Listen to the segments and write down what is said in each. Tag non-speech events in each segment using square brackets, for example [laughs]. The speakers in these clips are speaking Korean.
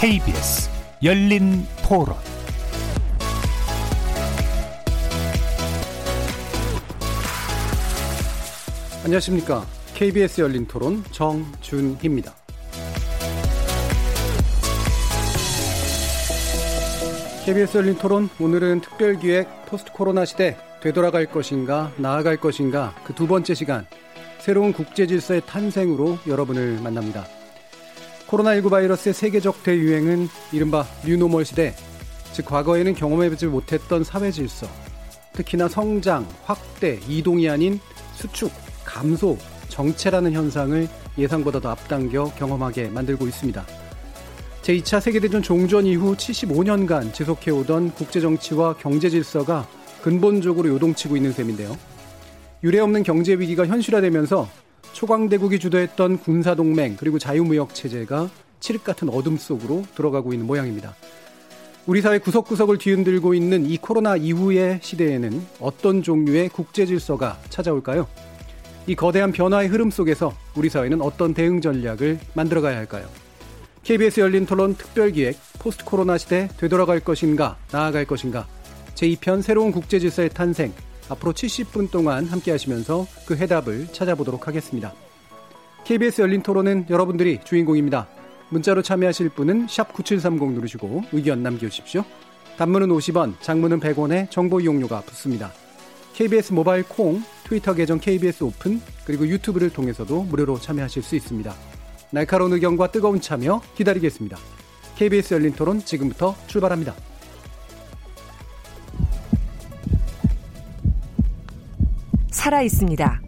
KBS 열린 토론 안녕하십니까. KBS 열린 토론 정준희입니다. KBS 열린 토론 오늘은 특별기획 포스트 코로나 시대 되돌아갈 것인가 나아갈 것인가 그 두 번째 시간 새로운 국제 질서의 탄생으로 여러분을 만납니다. 코로나19 바이러스의 세계적 대유행은 이른바 뉴노멀 시대, 즉 과거에는 경험해보지 못했던 사회 질서, 특히나 성장, 확대, 이동이 아닌 수축, 감소, 정체라는 현상을 예상보다 더 앞당겨 경험하게 만들고 있습니다. 제2차 세계대전 종전 이후 75년간 지속해오던 국제정치와 경제 질서가 근본적으로 요동치고 있는 셈인데요. 유례없는 경제 위기가 현실화되면서 초강대국이 주도했던 군사동맹 그리고 자유무역 체제가 칠흑 같은 어둠 속으로 들어가고 있는 모양입니다. 우리 사회 구석구석을 뒤흔들고 있는 이 코로나 이후의 시대에는 어떤 종류의 국제 질서가 찾아올까요? 이 거대한 변화의 흐름 속에서 우리 사회는 어떤 대응 전략을 만들어가야 할까요? KBS 열린 토론 특별기획 포스트 코로나 시대 되돌아갈 것인가 나아갈 것인가 제2편 새로운 국제 질서의 탄생 앞으로 70분 동안 함께 하시면서 그 해답을 찾아보도록 하겠습니다. KBS 열린 토론은 여러분들이 주인공입니다. 문자로 참여하실 분은 9730 누르시고 의견 남겨주십시오. 단문은 50원, 장문은 100원에 정보 이용료가 붙습니다. KBS 모바일 콩, 트위터 계정 KBS 오픈, 그리고 유튜브를 통해서도 무료로 참여하실 수 있습니다. 날카로운 의견과 뜨거운 참여 기다리겠습니다. KBS 열린 토론 지금부터 출발합니다. 살아 있습니다.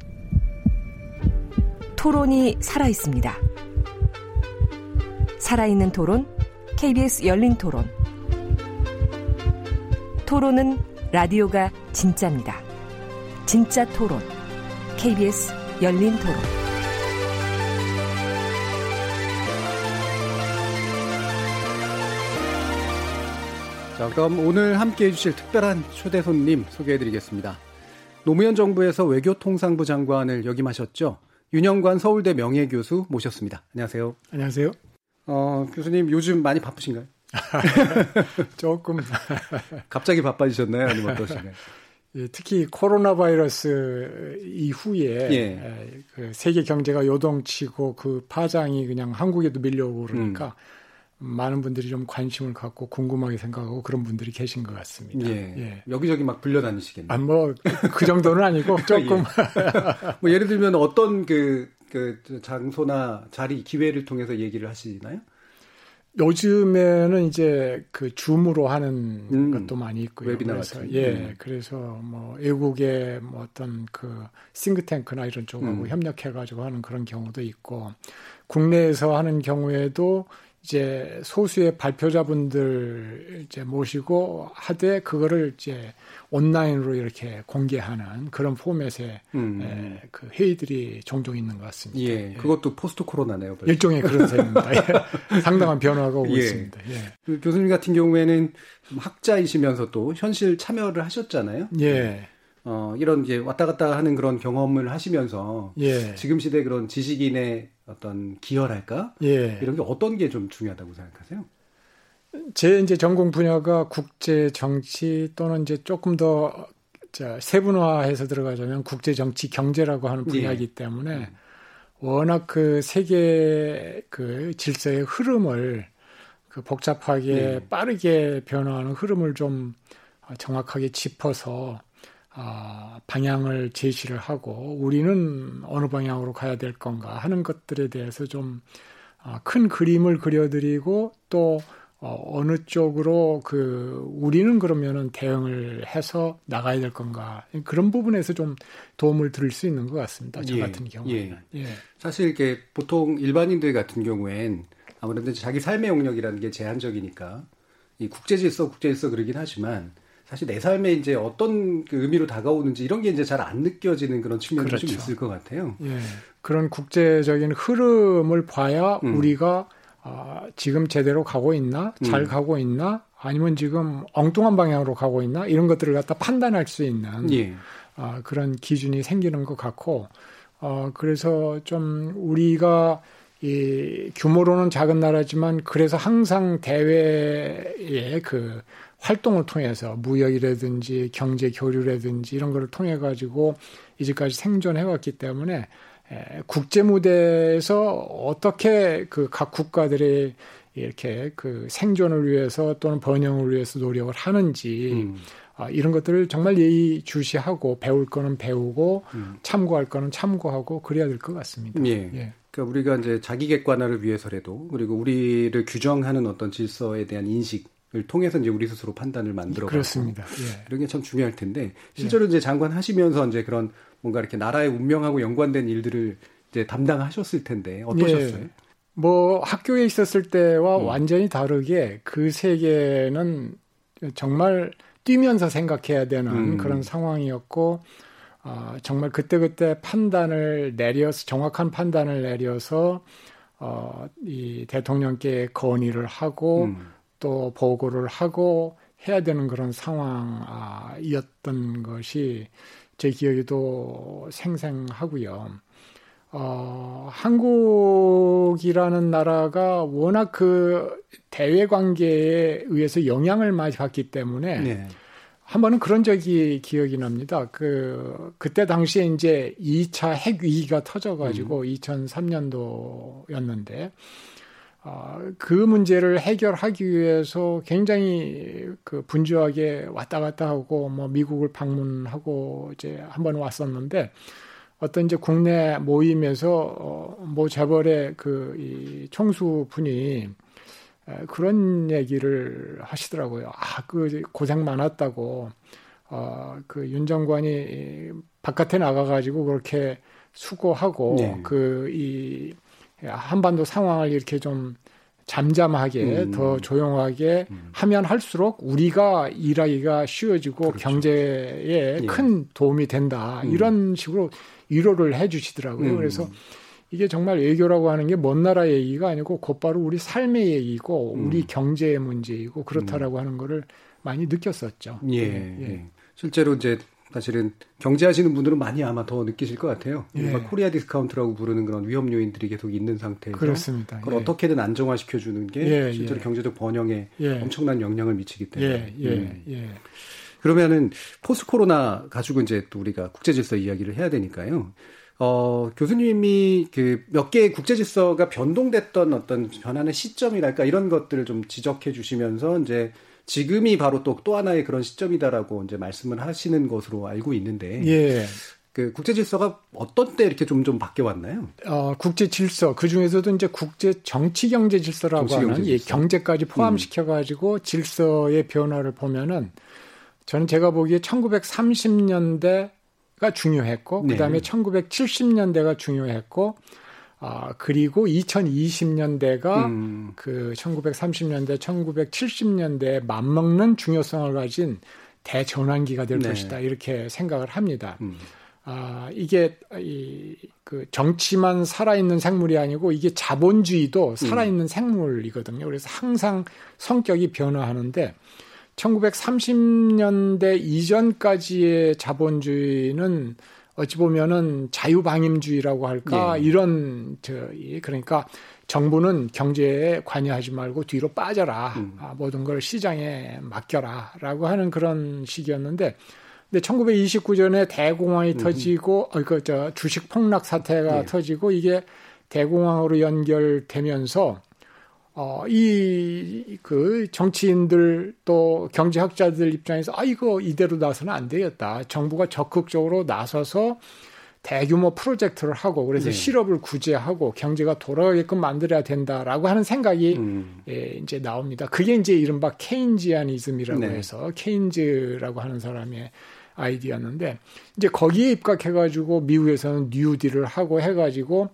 토론이 살아 있습니다. 살아있는 토론, KBS 열린 토론. 토론은 라디오가 진짜입니다. 진짜 토론, KBS 열린 토론. 자, 그럼 오늘 함께 해주실 특별한 초대 손님 소개해 드리겠습니다. 노무현 정부에서 외교통상부 장관을 역임하셨죠. 윤영관 서울대 명예교수 모셨습니다. 안녕하세요. 안녕하세요. 어, 교수님 요즘 많이 바쁘신가요? [laughs] 조금. [laughs] 갑자기 바빠지셨나요? 아니면 어떠신가요? [laughs] 예, 특히 코로나 바이러스 이후에 예. 그 세계 경제가 요동치고 그 파장이 그냥 한국에도 밀려오고 그러니까 음. 많은 분들이 좀 관심을 갖고 궁금하게 생각하고 그런 분들이 계신 것 같습니다. 예. 예. 여기저기 막 불려다니시겠네요. 아, 뭐, 그 정도는 아니고 [laughs] 조금. 예. [laughs] 뭐 예를 들면 어떤 그, 그 장소나 자리, 기회를 통해서 얘기를 하시나요? 요즘에는 이제 그 줌으로 하는 음, 것도 많이 있고요. 웨비나 그래서 같은. 예, 음. 그래서 뭐 외국의 뭐 어떤 그 싱크탱크나 이런 쪽하고 음. 협력해가지고 하는 그런 경우도 있고 국내에서 하는 경우에도 이제 소수의 발표자분들 이제 모시고 하되 그거를 이제 온라인으로 이렇게 공개하는 그런 포맷의 음. 에, 그 회의들이 종종 있는 것 같습니다. 예, 그것도 포스트 코로나네요. 벌써. 일종의 그런 [laughs] 셈입니다. 예. 상당한 변화가 오고 예. 있습니다. 예. 그 교수님 같은 경우에는 학자이시면서 또 현실 참여를 하셨잖아요. 예. 어, 이런 이제 왔다 갔다 하는 그런 경험을 하시면서 예. 지금 시대 그런 지식인의 어떤 기여랄까 예. 이런 게 어떤 게 좀 중요하다고 생각하세요? 제 이제 전공 분야가 국제 정치 또는 이제 조금 더 자, 세분화해서 들어가자면 국제 정치 경제라고 하는 분야이기 예. 때문에 음. 워낙 그 세계 그 질서의 흐름을 그 복잡하게 예. 빠르게 변화하는 흐름을 좀 정확하게 짚어서 아, 방향을 제시를 하고 우리는 어느 방향으로 가야 될 건가 하는 것들에 대해서 좀 큰 그림을 그려드리고 또 어, 느 쪽으로 그 우리는 그러면은 대응을 해서 나가야 될 건가 그런 부분에서 좀 도움을 드릴 수 있는 것 같습니다. 저 예, 같은 경우에는. 예. 사실 이게 보통 일반인들 같은 경우엔 아무래도 자기 삶의 영역이라는 게 제한적이니까 이 국제 질서, 국제 질서 그러긴 하지만 사실 내 삶에 이제 어떤 그 의미로 다가오는지 이런 게 이제 잘 안 느껴지는 그런 측면이 그렇죠. 좀 있을 것 같아요. 예. 그런 국제적인 흐름을 봐야 음. 우리가 아, 지금 제대로 가고 있나, 잘 음. 가고 있나, 아니면 지금 엉뚱한 방향으로 가고 있나 이런 것들을 갖다 판단할 수 있는 예. 아, 그런 기준이 생기는 것 같고, 어, 그래서 좀 우리가 이 규모로는 작은 나라지만 그래서 항상 대외의 그 활동을 통해서 무역이라든지 경제 교류라든지 이런 거를 통해 가지고 이제까지 생존해 왔기 때문에 국제 무대에서 어떻게 그 각 국가들의 이렇게 그 생존을 위해서 또는 번영을 위해서 노력을 하는지 음. 아, 이런 것들을 정말 예의 주시하고 배울 거는 배우고 음. 참고할 거는 참고하고 그래야 될 것 같습니다. 예. 예. 그러니까 우리가 이제 자기 객관화를 위해서라도 그리고 우리를 규정하는 어떤 질서에 대한 인식 을 통해서 이제 우리 스스로 판단을 만들어 그렇습니다. 예. 이런 게 참 중요할 텐데 실제로 예. 이제 장관 하시면서 이제 그런 뭔가 이렇게 나라의 운명하고 연관된 일들을 이제 담당하셨을 텐데 어떠셨어요? 예. 뭐 학교에 있었을 때와 음. 완전히 다르게 그 세계는 정말 뛰면서 생각해야 되는 음. 그런 상황이었고 어, 정말 그때그때 판단을 내려서 정확한 판단을 내려서 어, 이 대통령께 건의를 하고 음. 또 보고를 하고 해야 되는 그런 상황이었던 것이 제 기억에도 생생하고요. 어, 한국이라는 나라가 워낙 그 대외 관계에 의해서 영향을 많이 받기 때문에 네. 한 번은 그런 적이 기억이 납니다. 그, 그때 당시에 이제 2차 핵 위기가 터져 가지고 음. 2003년도였는데, 어, 그 문제를 해결하기 위해서 굉장히 그 분주하게 왔다 갔다 하고 뭐 미국을 방문하고 이제 한 번 왔었는데, 어떤 이제 국내 모임에서 어, 뭐 재벌의 그 이 총수 분이 그런 얘기를 하시더라고요. 아, 그 고생 많았다고. 어, 그윤 장관이 바깥에 나가가지고 그렇게 수고하고 네. 그이 한반도 상황을 이렇게 좀 잠잠하게 음. 더 조용하게 음. 하면 할수록 우리가 일하기가 쉬워지고 그렇죠. 경제에 예. 큰 도움이 된다. 음. 이런 식으로 위로를 해 주시더라고요. 음. 그래서 이게 정말 외교라고 하는 게 먼 나라 얘기가 아니고 곧바로 우리 삶의 얘기고 음. 우리 경제의 문제이고 그렇다라고 음. 하는 거를 많이 느꼈었죠. 예. 네, 예. 실제로 이제 사실은 경제하시는 분들은 많이 아마 더 느끼실 것 같아요. 예. 코리아 디스카운트라고 부르는 그런 위험 요인들이 계속 있는 상태에서 그렇습니다. 그걸 예. 어떻게든 안정화시켜 주는 게 예, 실제로 예. 경제적 번영에 예. 엄청난 영향을 미치기 때문에. 예, 음. 그러면은 포스 코로나 가지고 이제 또 우리가 국제 질서 이야기를 해야 되니까요. 어, 교수님이 그 몇 개의 국제 질서가 변동됐던 어떤 변하는 시점이랄까 이런 것들을 좀 지적해 주시면서 이제 지금이 바로 또또 하나의 그런 시점이다라고 이제 말씀을 하시는 것으로 알고 있는데 예. 그 국제 질서가 어떤 때 이렇게 좀 좀 바뀌어 왔나요? 어, 국제 질서 그 중에서도 이제 국제 정치 경제 질서라고 정치 하는 질서. 예, 경제까지 포함시켜 가지고 음. 질서의 변화를 보면은 저는 제가 보기에 1930년대 가 중요했고 네. 그다음에 1970년대가 중요했고 아 그리고 2020년대가 음. 그 1930년대 1970년대에 맞먹는 중요성을 가진 대전환기가 될 네. 것이다 이렇게 생각을 합니다. 음. 아 이게 이 그 정치만 살아있는 생물이 아니고 이게 자본주의도 살아있는 음. 생물이거든요. 그래서 항상 성격이 변화하는데 1930년대 이전까지의 자본주의는 어찌 보면은 자유방임주의라고 할까 네. 이런 저 그러니까 정부는 경제에 관여하지 말고 뒤로 빠져라 음. 아, 모든 걸 시장에 맡겨라라고 하는 그런 시기였는데 근데 1929년에 대공황이 음. 터지고 어, 그저 주식 폭락 사태가 네. 터지고 이게 대공황으로 연결되면서 어, 이, 그, 정치인들 또 경제학자들 입장에서, 아, 이거 이대로 나서는 안 되겠다. 정부가 적극적으로 나서서 대규모 프로젝트를 하고, 그래서 네. 실업을 구제하고 경제가 돌아가게끔 만들어야 된다라고 하는 생각이 음. 예, 이제 나옵니다. 그게 이제 이른바 케인지아니즘이라고 네. 해서 케인즈라고 하는 사람의 아이디어였는데, 이제 거기에 입각해가지고 미국에서는 뉴딜을 하고 해가지고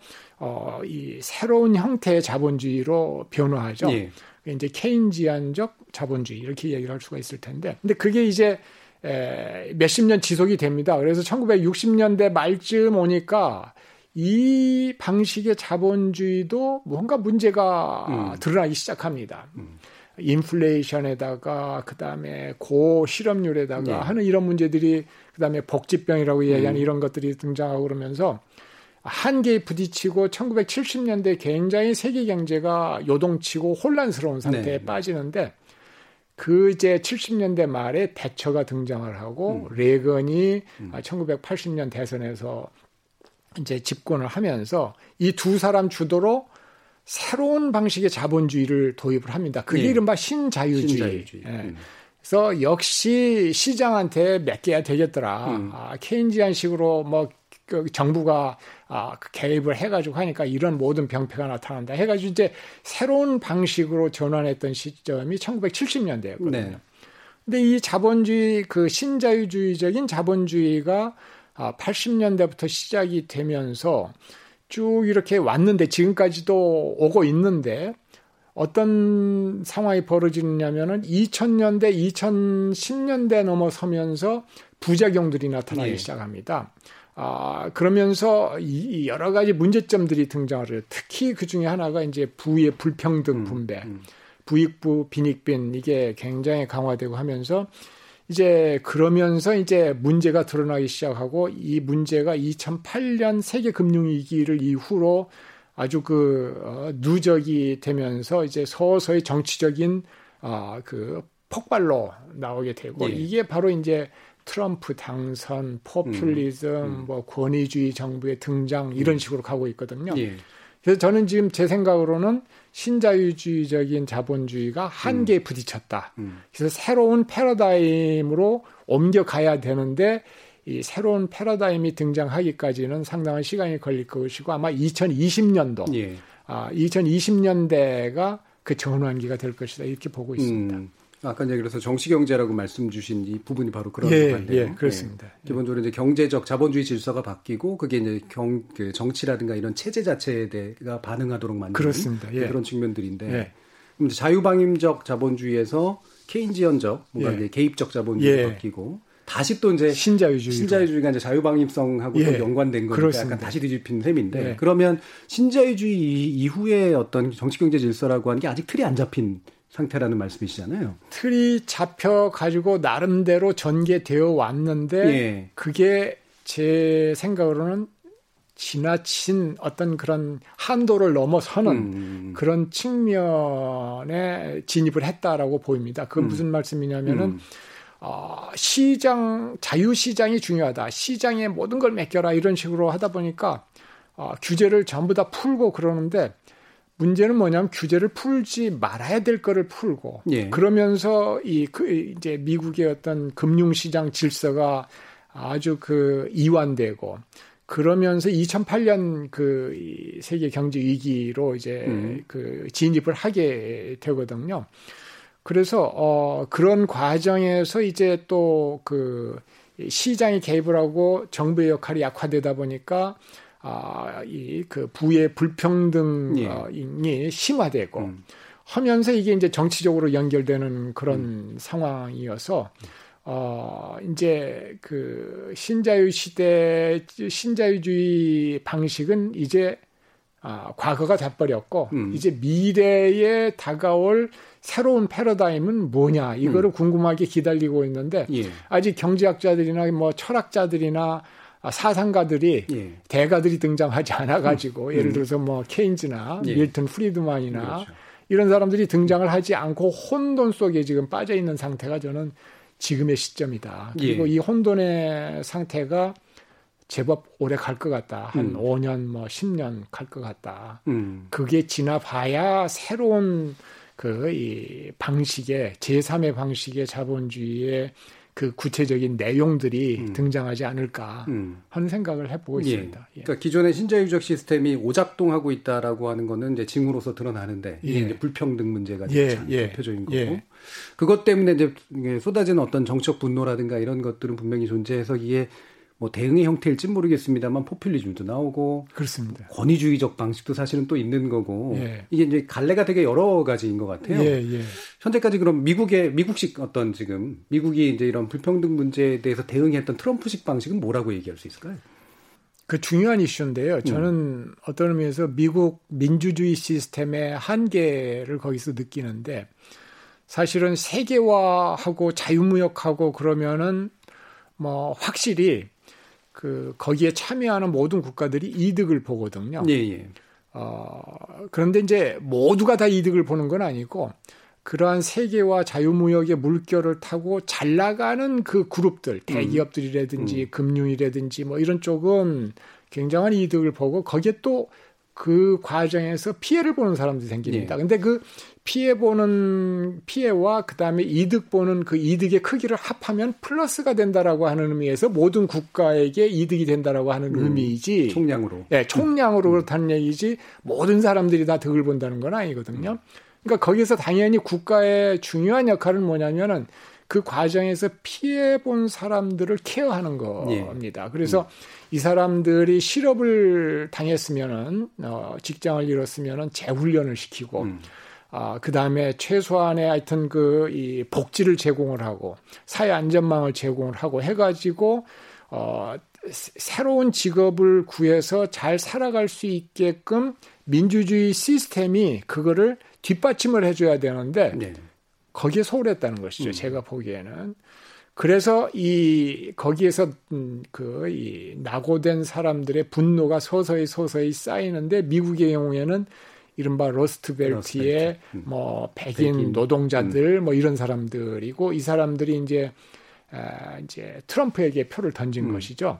어, 이 새로운 형태의 자본주의로 변화하죠. 예. 이제 케인지안적 자본주의 이렇게 얘기를 할 수가 있을 텐데, 근데 그게 이제 에, 몇십 년 지속이 됩니다. 그래서 1960년대 말쯤 오니까 이 방식의 자본주의도 뭔가 문제가 음. 드러나기 시작합니다. 음. 인플레이션에다가 그다음에 고실업률에다가 네. 하는 이런 문제들이 그다음에 복지병이라고 얘기하는 음. 이런 것들이 등장하고 그러면서 한계에 부딪히고 1970년대 굉장히 세계 경제가 요동치고 혼란스러운 상태에 네. 빠지는데 그 이제 70년대 말에 대처가 등장을 하고 음. 레건이 음. 1980년 대선에서 이제 집권을 하면서 이 두 사람 주도로 새로운 방식의 자본주의를 도입을 합니다. 그게 네. 이른바 신자유주의. 신자유주의. 예. 음. 그래서 역시 시장한테 맡겨야 되겠더라. 음. 아, 케인지안식으로 뭐그 정부가 아, 그 개입을 해가지고 하니까 이런 모든 병폐가 나타난다. 해가지고 이제 새로운 방식으로 전환했던 시점이 1970년대였거든요. 네. 근데 이 자본주의 그 신자유주의적인 자본주의가 아, 80년대부터 시작이 되면서 쭉 이렇게 왔는데 지금까지도 오고 있는데 어떤 상황이 벌어지느냐면은 2000년대, 2010년대 넘어서면서 부작용들이 나타나기 예. 시작합니다. 아, 그러면서 이 여러 가지 문제점들이 등장을 해요. 특히 그 중에 하나가 이제 부의 불평등 음, 분배, 음, 음. 부익부, 빈익빈 이게 굉장히 강화되고 하면서 이제 그러면서 이제 문제가 드러나기 시작하고 이 문제가 2008년 세계 금융 위기를 이후로 아주 그 어, 누적이 되면서 이제 서서히 정치적인 아그 폭발로 나오게 되고 예. 이게 바로 이제 트럼프 당선, 포퓰리즘, 음, 음. 뭐 권위주의 정부의 등장 이런 음. 식으로 가고 있거든요. 예. 그래서 저는 지금 제 생각으로는 신자유주의적인 자본주의가 한계에 음. 부딪혔다. 음. 그래서 새로운 패러다임으로 옮겨가야 되는데 이 새로운 패러다임이 등장하기까지는 상당한 시간이 걸릴 것이고 아마 2020년도, 예. 아, 2020년대가 그 전환기가 될 것이다 이렇게 보고 있습니다. 음. 아까 이제 그래서 정치 경제라고 말씀 주신 이 부분이 바로 그런 예, 건데요. 예, 그렇습니다. 예. 기본적으로 이제 경제적 자본주의 질서가 바뀌고 그게 이제 경, 그 정치라든가 이런 체제 자체에 대가 반응하도록 만드는 그렇습니다. 예. 그런 측면들인데 예. 그럼 자유방임적 자본주의에서 케인지언적 뭔가 예. 이제 개입적 자본주의로 예. 바뀌고 다시 또 이제 신자유주의 신자유주의가 이제 자유방임성하고 또 연관된 거니까 그렇습니다. 약간 다시 뒤집힌 셈인데 그러면 신자유주의 이후에 어떤 정치 경제 질서라고 하는 게 아직 틀이 안 잡힌 상태라는 말씀이시잖아요. 틀이 잡혀 가지고 나름대로 전개되어 왔는데 예. 그게 제 생각으로는 지나친 어떤 그런 한도를 넘어서는 음. 그런 측면에 진입을 했다라고 보입니다. 그건 음. 무슨 말씀이냐면은 음. 어, 시장 자유 시장이 중요하다. 시장에 모든 걸 맡겨라 이런 식으로 하다 보니까 어, 규제를 전부 다 풀고 그러는데 문제는 뭐냐면 규제를 풀지 말아야 될 거를 풀고 예. 그러면서 이 그 이제 미국의 어떤 금융시장 질서가 아주 그 이완되고 그러면서 2008년 그 세계 경제 위기로 이제 음. 그 진입을 하게 되거든요. 그래서 어 그런 과정에서 이제 또 그 시장이 개입을 하고 정부의 역할이 약화되다 보니까 아, 이 그 부의 불평등이 예. 심화되고 음. 하면서 이게 이제 정치적으로 연결되는 그런 음. 상황이어서 어 이제 그 신자유 시대 신자유주의 방식은 이제 아, 과거가 돼버렸고 음. 이제 미래에 다가올 새로운 패러다임은 뭐냐 이거를 음. 궁금하게 기다리고 있는데 예. 아직 경제학자들이나 뭐 철학자들이나 아, 사상가들이 예. 대가들이 등장하지 않아 가지고 음. 예를 들어서 뭐 케인즈나 예. 밀턴 프리드만이나 그렇죠. 이런 사람들이 등장을 하지 않고 혼돈 속에 지금 빠져 있는 상태가 저는 지금의 시점이다. 그리고 예. 이 혼돈의 상태가 제법 오래 갈 것 같다. 한 음. 5년 뭐 10년 갈 것 같다. 음. 그게 지나봐야 새로운 그 이 방식의 제3의 방식의 자본주의의 그 구체적인 내용들이 음. 등장하지 않을까 음. 하는 생각을 해보고 예. 있습니다. 예. 그러니까 기존의 신자유적 시스템이 오작동하고 있다라고 하는 거는 이제 징후로서 드러나는데 이게 예. 이제 불평등 문제가 예. 예. 대표적인 거고 예. 그것 때문에 이제 쏟아지는 어떤 정책 분노라든가 이런 것들은 분명히 존재해서 이게 뭐 대응의 형태일지 모르겠습니다만 포퓰리즘도 나오고 그렇습니다. 권위주의적 방식도 사실은 또 있는 거고 예. 이게 이제 갈래가 되게 여러 가지인 것 같아요. 예, 예. 현재까지 그럼 미국의 미국식 어떤 지금 미국이 이제 이런 불평등 문제에 대해서 대응했던 트럼프식 방식은 뭐라고 얘기할 수 있을까요? 그 중요한 이슈인데요. 저는 음. 어떤 의미에서 미국 민주주의 시스템의 한계를 거기서 느끼는데 사실은 세계화하고 자유무역하고 그러면은 뭐 확실히 그 거기에 참여하는 모든 국가들이 이득을 보거든요. 예, 예. 어, 그런데 이제 모두가 다 이득을 보는 건 아니고 그러한 세계와 자유무역의 물결을 타고 잘 나가는 그 그룹들, 대기업들이라든지 음. 금융이라든지 뭐 이런 쪽은 굉장한 이득을 보고 거기에 또 그 과정에서 피해를 보는 사람들이 생깁니다. 예. 근데 그 피해 보는 피해와 그다음에 이득 보는 그 이득의 크기를 합하면 플러스가 된다라고 하는 의미에서 모든 국가에게 이득이 된다라고 하는 음, 의미이지 총량으로 예, 총량으로 음. 그렇다는 얘기지 모든 사람들이 다 득을 본다는 건 아니거든요. 그러니까 거기서 당연히 국가의 중요한 역할은 뭐냐면은 그 과정에서 피해 본 사람들을 케어하는 겁니다. 예. 그래서 음. 이 사람들이 실업을 당했으면은 어 직장을 잃었으면은 재훈련을 시키고 음. 아, 그 다음에 최소한의 하여튼 그 이 복지를 제공을 하고 사회 안전망을 제공을 하고 해가지고 어 새로운 직업을 구해서 잘 살아갈 수 있게끔 민주주의 시스템이 그거를 뒷받침을 해줘야 되는데 네. 거기에 소홀했다는 것이죠. 음. 제가 보기에는. 그래서 이 거기에서 음, 그이 낙오된 사람들의 분노가 서서히 서서히 쌓이는데 미국의 경우에는 이른바 러스트벨트의 음. 뭐 백인, 백인. 노동자들 음. 뭐 이런 사람들이고 이 사람들이 이제 아, 이제 트럼프에게 표를 던진 음. 것이죠.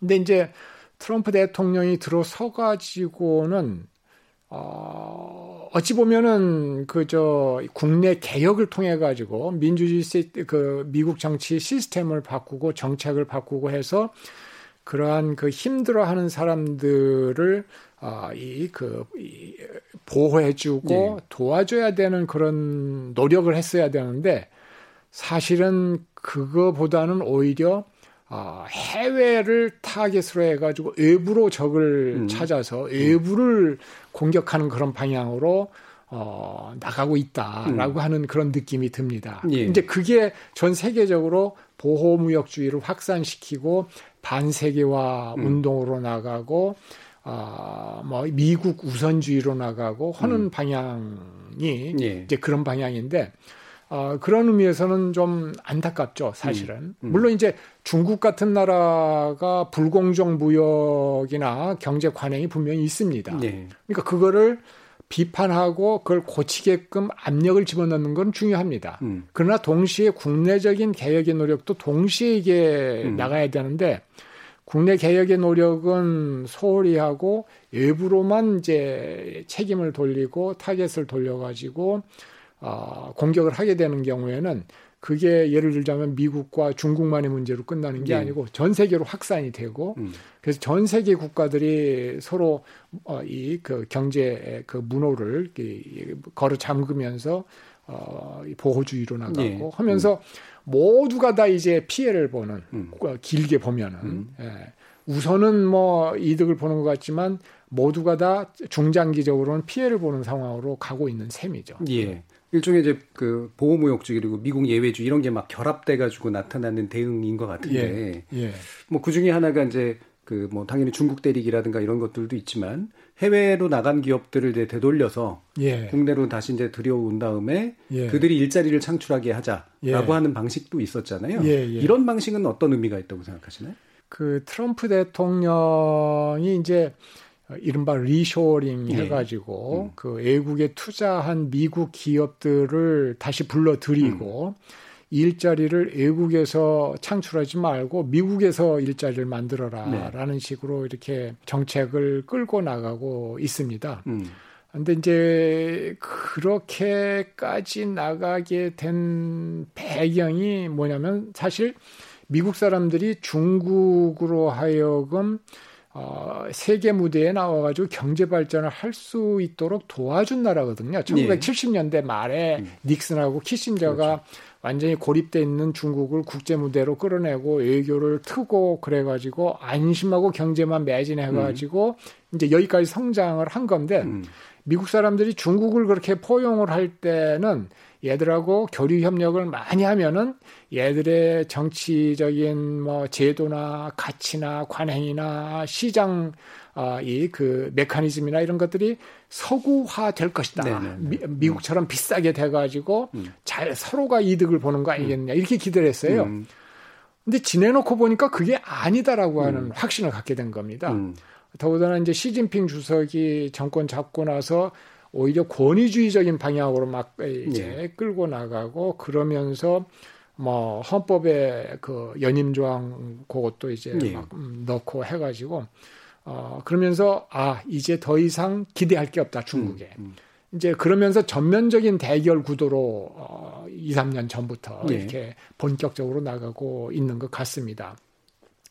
근데 이제 트럼프 대통령이 들어서 가지고는 어, 어찌 보면은 그 저 국내 개혁을 통해 가지고 민주주의 시, 그 미국 정치 시스템을 바꾸고 정책을 바꾸고 해서 그러한 그 힘들어하는 사람들을 아, 이, 그, 이, 보호해주고 네. 도와줘야 되는 그런 노력을 했어야 되는데 사실은 그거보다는 오히려 아, 해외를 타겟으로 해가지고 외부로 적을 음. 찾아서 외부를 공격하는 그런 방향으로 어, 나가고 있다라고 음. 하는 그런 느낌이 듭니다. 예. 이제 그게 전 세계적으로 보호무역주의를 확산시키고 반세계화 음. 운동으로 나가고 아, 뭐 미국 우선주의로 나가고 하는 음. 방향이 예. 이제 그런 방향인데 어, 그런 의미에서는 좀 안타깝죠, 사실은. 음. 음. 물론 이제 중국 같은 나라가 불공정 무역이나 경제 관행이 분명히 있습니다. 네. 그러니까 그거를 비판하고 그걸 고치게끔 압력을 집어넣는 건 중요합니다. 음. 그러나 동시에 국내적인 개혁의 노력도 동시에 이게 음. 나가야 되는데 국내 개혁의 노력은 소홀히 하고 외부로만 이제 책임을 돌리고 타겟을 돌려가지고 어, 공격을 하게 되는 경우에는 그게 예를 들자면 미국과 중국만의 문제로 끝나는 게 네. 아니고 전 세계로 확산이 되고 음. 그래서 전 세계 국가들이 서로 어, 이 그 경제 그 문호를 이, 걸어 잠그면서 어, 보호주의로 나가고 네. 하면서 음. 모두가 다 이제 피해를 보는 음. 어, 길게 보면은 음. 예. 우선은 뭐 이득을 보는 것 같지만 모두가 다 중장기적으로는 피해를 보는 상황으로 가고 있는 셈이죠. 예. 일종의 이제 그 보호무역주의 그리고 미국 예외주의 이런 게 막 결합돼 가지고 나타나는 대응인 것 같은데 예. 예. 뭐그 중에 하나가 이제 그 뭐 당연히 중국 대리기라든가 이런 것들도 있지만 해외로 나간 기업들을 이제 되돌려서 예. 국내로 다시 이제 들여온 다음에 예. 그들이 일자리를 창출하게 하자라고 예. 하는 방식도 있었잖아요. 예, 예. 이런 방식은 어떤 의미가 있다고 생각하시나요? 그 트럼프 대통령이 이제 이른바 리쇼링 예. 해가지고 음. 그 외국에 투자한 미국 기업들을 다시 불러들이고 음. 일자리를 외국에서 창출하지 말고 미국에서 일자리를 만들어라라는 네. 식으로 이렇게 정책을 끌고 나가고 있습니다. 음. 근데 이제 그렇게까지 나가게 된 배경이 뭐냐면 사실 미국 사람들이 중국으로 하여금 어, 세계 무대에 나와가지고 경제 발전을 할 수 있도록 도와준 나라거든요. 1970년대 말에 음. 닉슨하고 키신저가 그렇죠. 완전히 고립돼 있는 중국을 국제 무대로 끌어내고 외교를 트고 그래가지고 안심하고 경제만 매진해가지고 음. 이제 여기까지 성장을 한 건데 음. 미국 사람들이 중국을 그렇게 포용을 할 때는 얘들하고 교류 협력을 많이 하면은 얘들의 정치적인 뭐 제도나 가치나 관행이나 시장 아, 이그 메커니즘이나 이런 것들이 서구화 될 것이다. 네네네. 미, 미국처럼 음. 비싸게 돼가지고 음. 잘 서로가 이득을 보는 거 아니겠냐 음. 이렇게 기대를 했어요. 음. 근데 지내놓고 보니까 그게 아니다라고 하는 음. 확신을 갖게 된 겁니다. 음. 더군다나 이제 시진핑 주석이 정권 잡고 나서 오히려 권위주의적인 방향으로 막 이제 네. 끌고 나가고 그러면서 뭐 헌법에 그 연임 조항 그것도 이제 네. 막 음, 넣고 해가지고 어 그러면서 아 이제 더 이상 기대할 게 없다 중국에 음, 음. 이제 그러면서 전면적인 대결 구도로 어 2, 3년 전부터 네. 이렇게 본격적으로 나가고 있는 것 같습니다.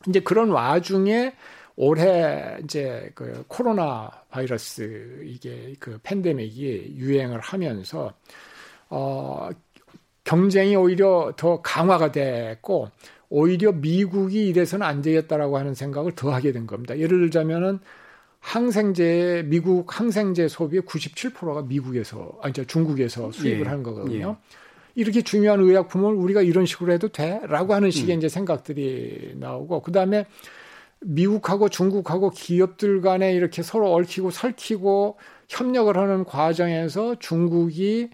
이제 그런 와중에 올해 이제 그 코로나 바이러스 이게 그 팬데믹이 유행을 하면서 어 경쟁이 오히려 더 강화가 됐고 오히려 미국이 이래서는 안 되겠다라고 하는 생각을 더 하게 된 겁니다. 예를 들자면은 항생제 미국 항생제 소비의 97%가 미국에서 아니 저 중국에서 수입을 예, 하는 거거든요. 예. 이렇게 중요한 의약품을 우리가 이런 식으로 해도 돼라고 하는 식의 음. 이제 생각들이 나오고 그다음에 미국하고 중국하고 기업들 간에 이렇게 서로 얽히고 설키고 협력을 하는 과정에서 중국이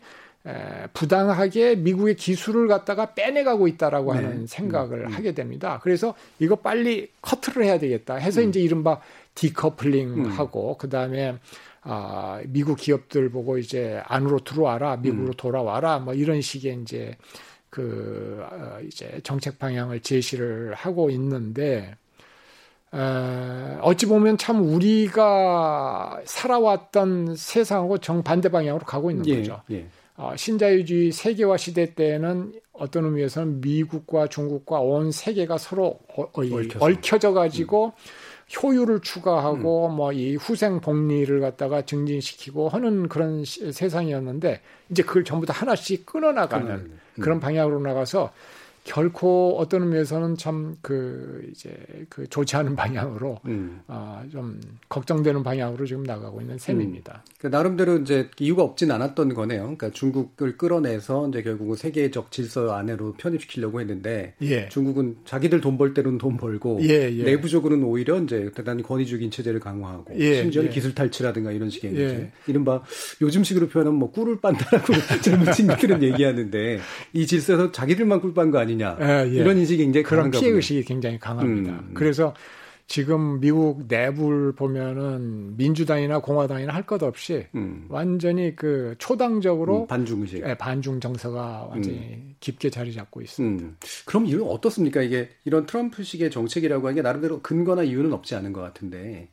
에, 부당하게 미국의 기술을 갖다가 빼내가고 있다라고 네. 하는 생각을 음, 음. 하게 됩니다. 그래서 이거 빨리 커트를 해야 되겠다 해서 음. 이제 이른바 디커플링하고 음. 그다음에 아, 미국 기업들 보고 이제 안으로 들어와라, 미국으로 음. 돌아와라, 뭐 이런 식의 이제 그 어, 이제 정책 방향을 제시를 하고 있는데 에, 어찌 보면 참 우리가 살아왔던 세상하고 정반대 방향으로 가고 있는 예, 거죠. 예. 어, 신자유주의 세계화 시대 때는 어떤 의미에서는 미국과 중국과 온 세계가 서로 어, 얽혀져 가지고 음. 효율을 추가하고 음. 뭐이 후생 복리를 갖다가 증진시키고 하는 그런 시, 세상이었는데 이제 그걸 전부 다 하나씩 끊어나가는 음. 그런 방향으로 나가서 결코 어떤 의미에서는 참 그 이제 그 좋지 않은 [laughs] 방향으로 음. 아좀 걱정되는 방향으로 지금 나가고 있는 셈입니다. 음. 그러니까 나름대로 이제 이유가 없진 않았던 거네요. 그러니까 중국을 끌어내서 이제 결국은 세계적 질서 안으로 편입시키려고 했는데 예. 중국은 자기들 돈 벌 때로는 돈 벌고 예, 예. 내부적으로는 오히려 이제 대단히 권위주의인 체제를 강화하고 예, 심지어는 예. 기술 탈취라든가 이런 식의 예. 이제 이른바 요즘식으로 표현하면 뭐 꿀을 빤다라고 [laughs] 젊은 친구들은 얘기하는데 이 질서에서 자기들만 꿀 빤 거 아니냐 아니냐 예, 예. 이런 인식이 굉장히 그런 피해 의식이 굉장히 강합니다. 음. 그래서 지금 미국 내부를 보면은 민주당이나 공화당이나 할 것 없이 음. 완전히 그 초당적으로 음, 반중 의식, 예, 반중 정서가 완전히 음. 깊게 자리 잡고 있습니다. 음. 그럼 이유는 어떻습니까? 이게 이런 트럼프식의 정책이라고 하는 게 나름대로 근거나 이유는 없지 않은 것 같은데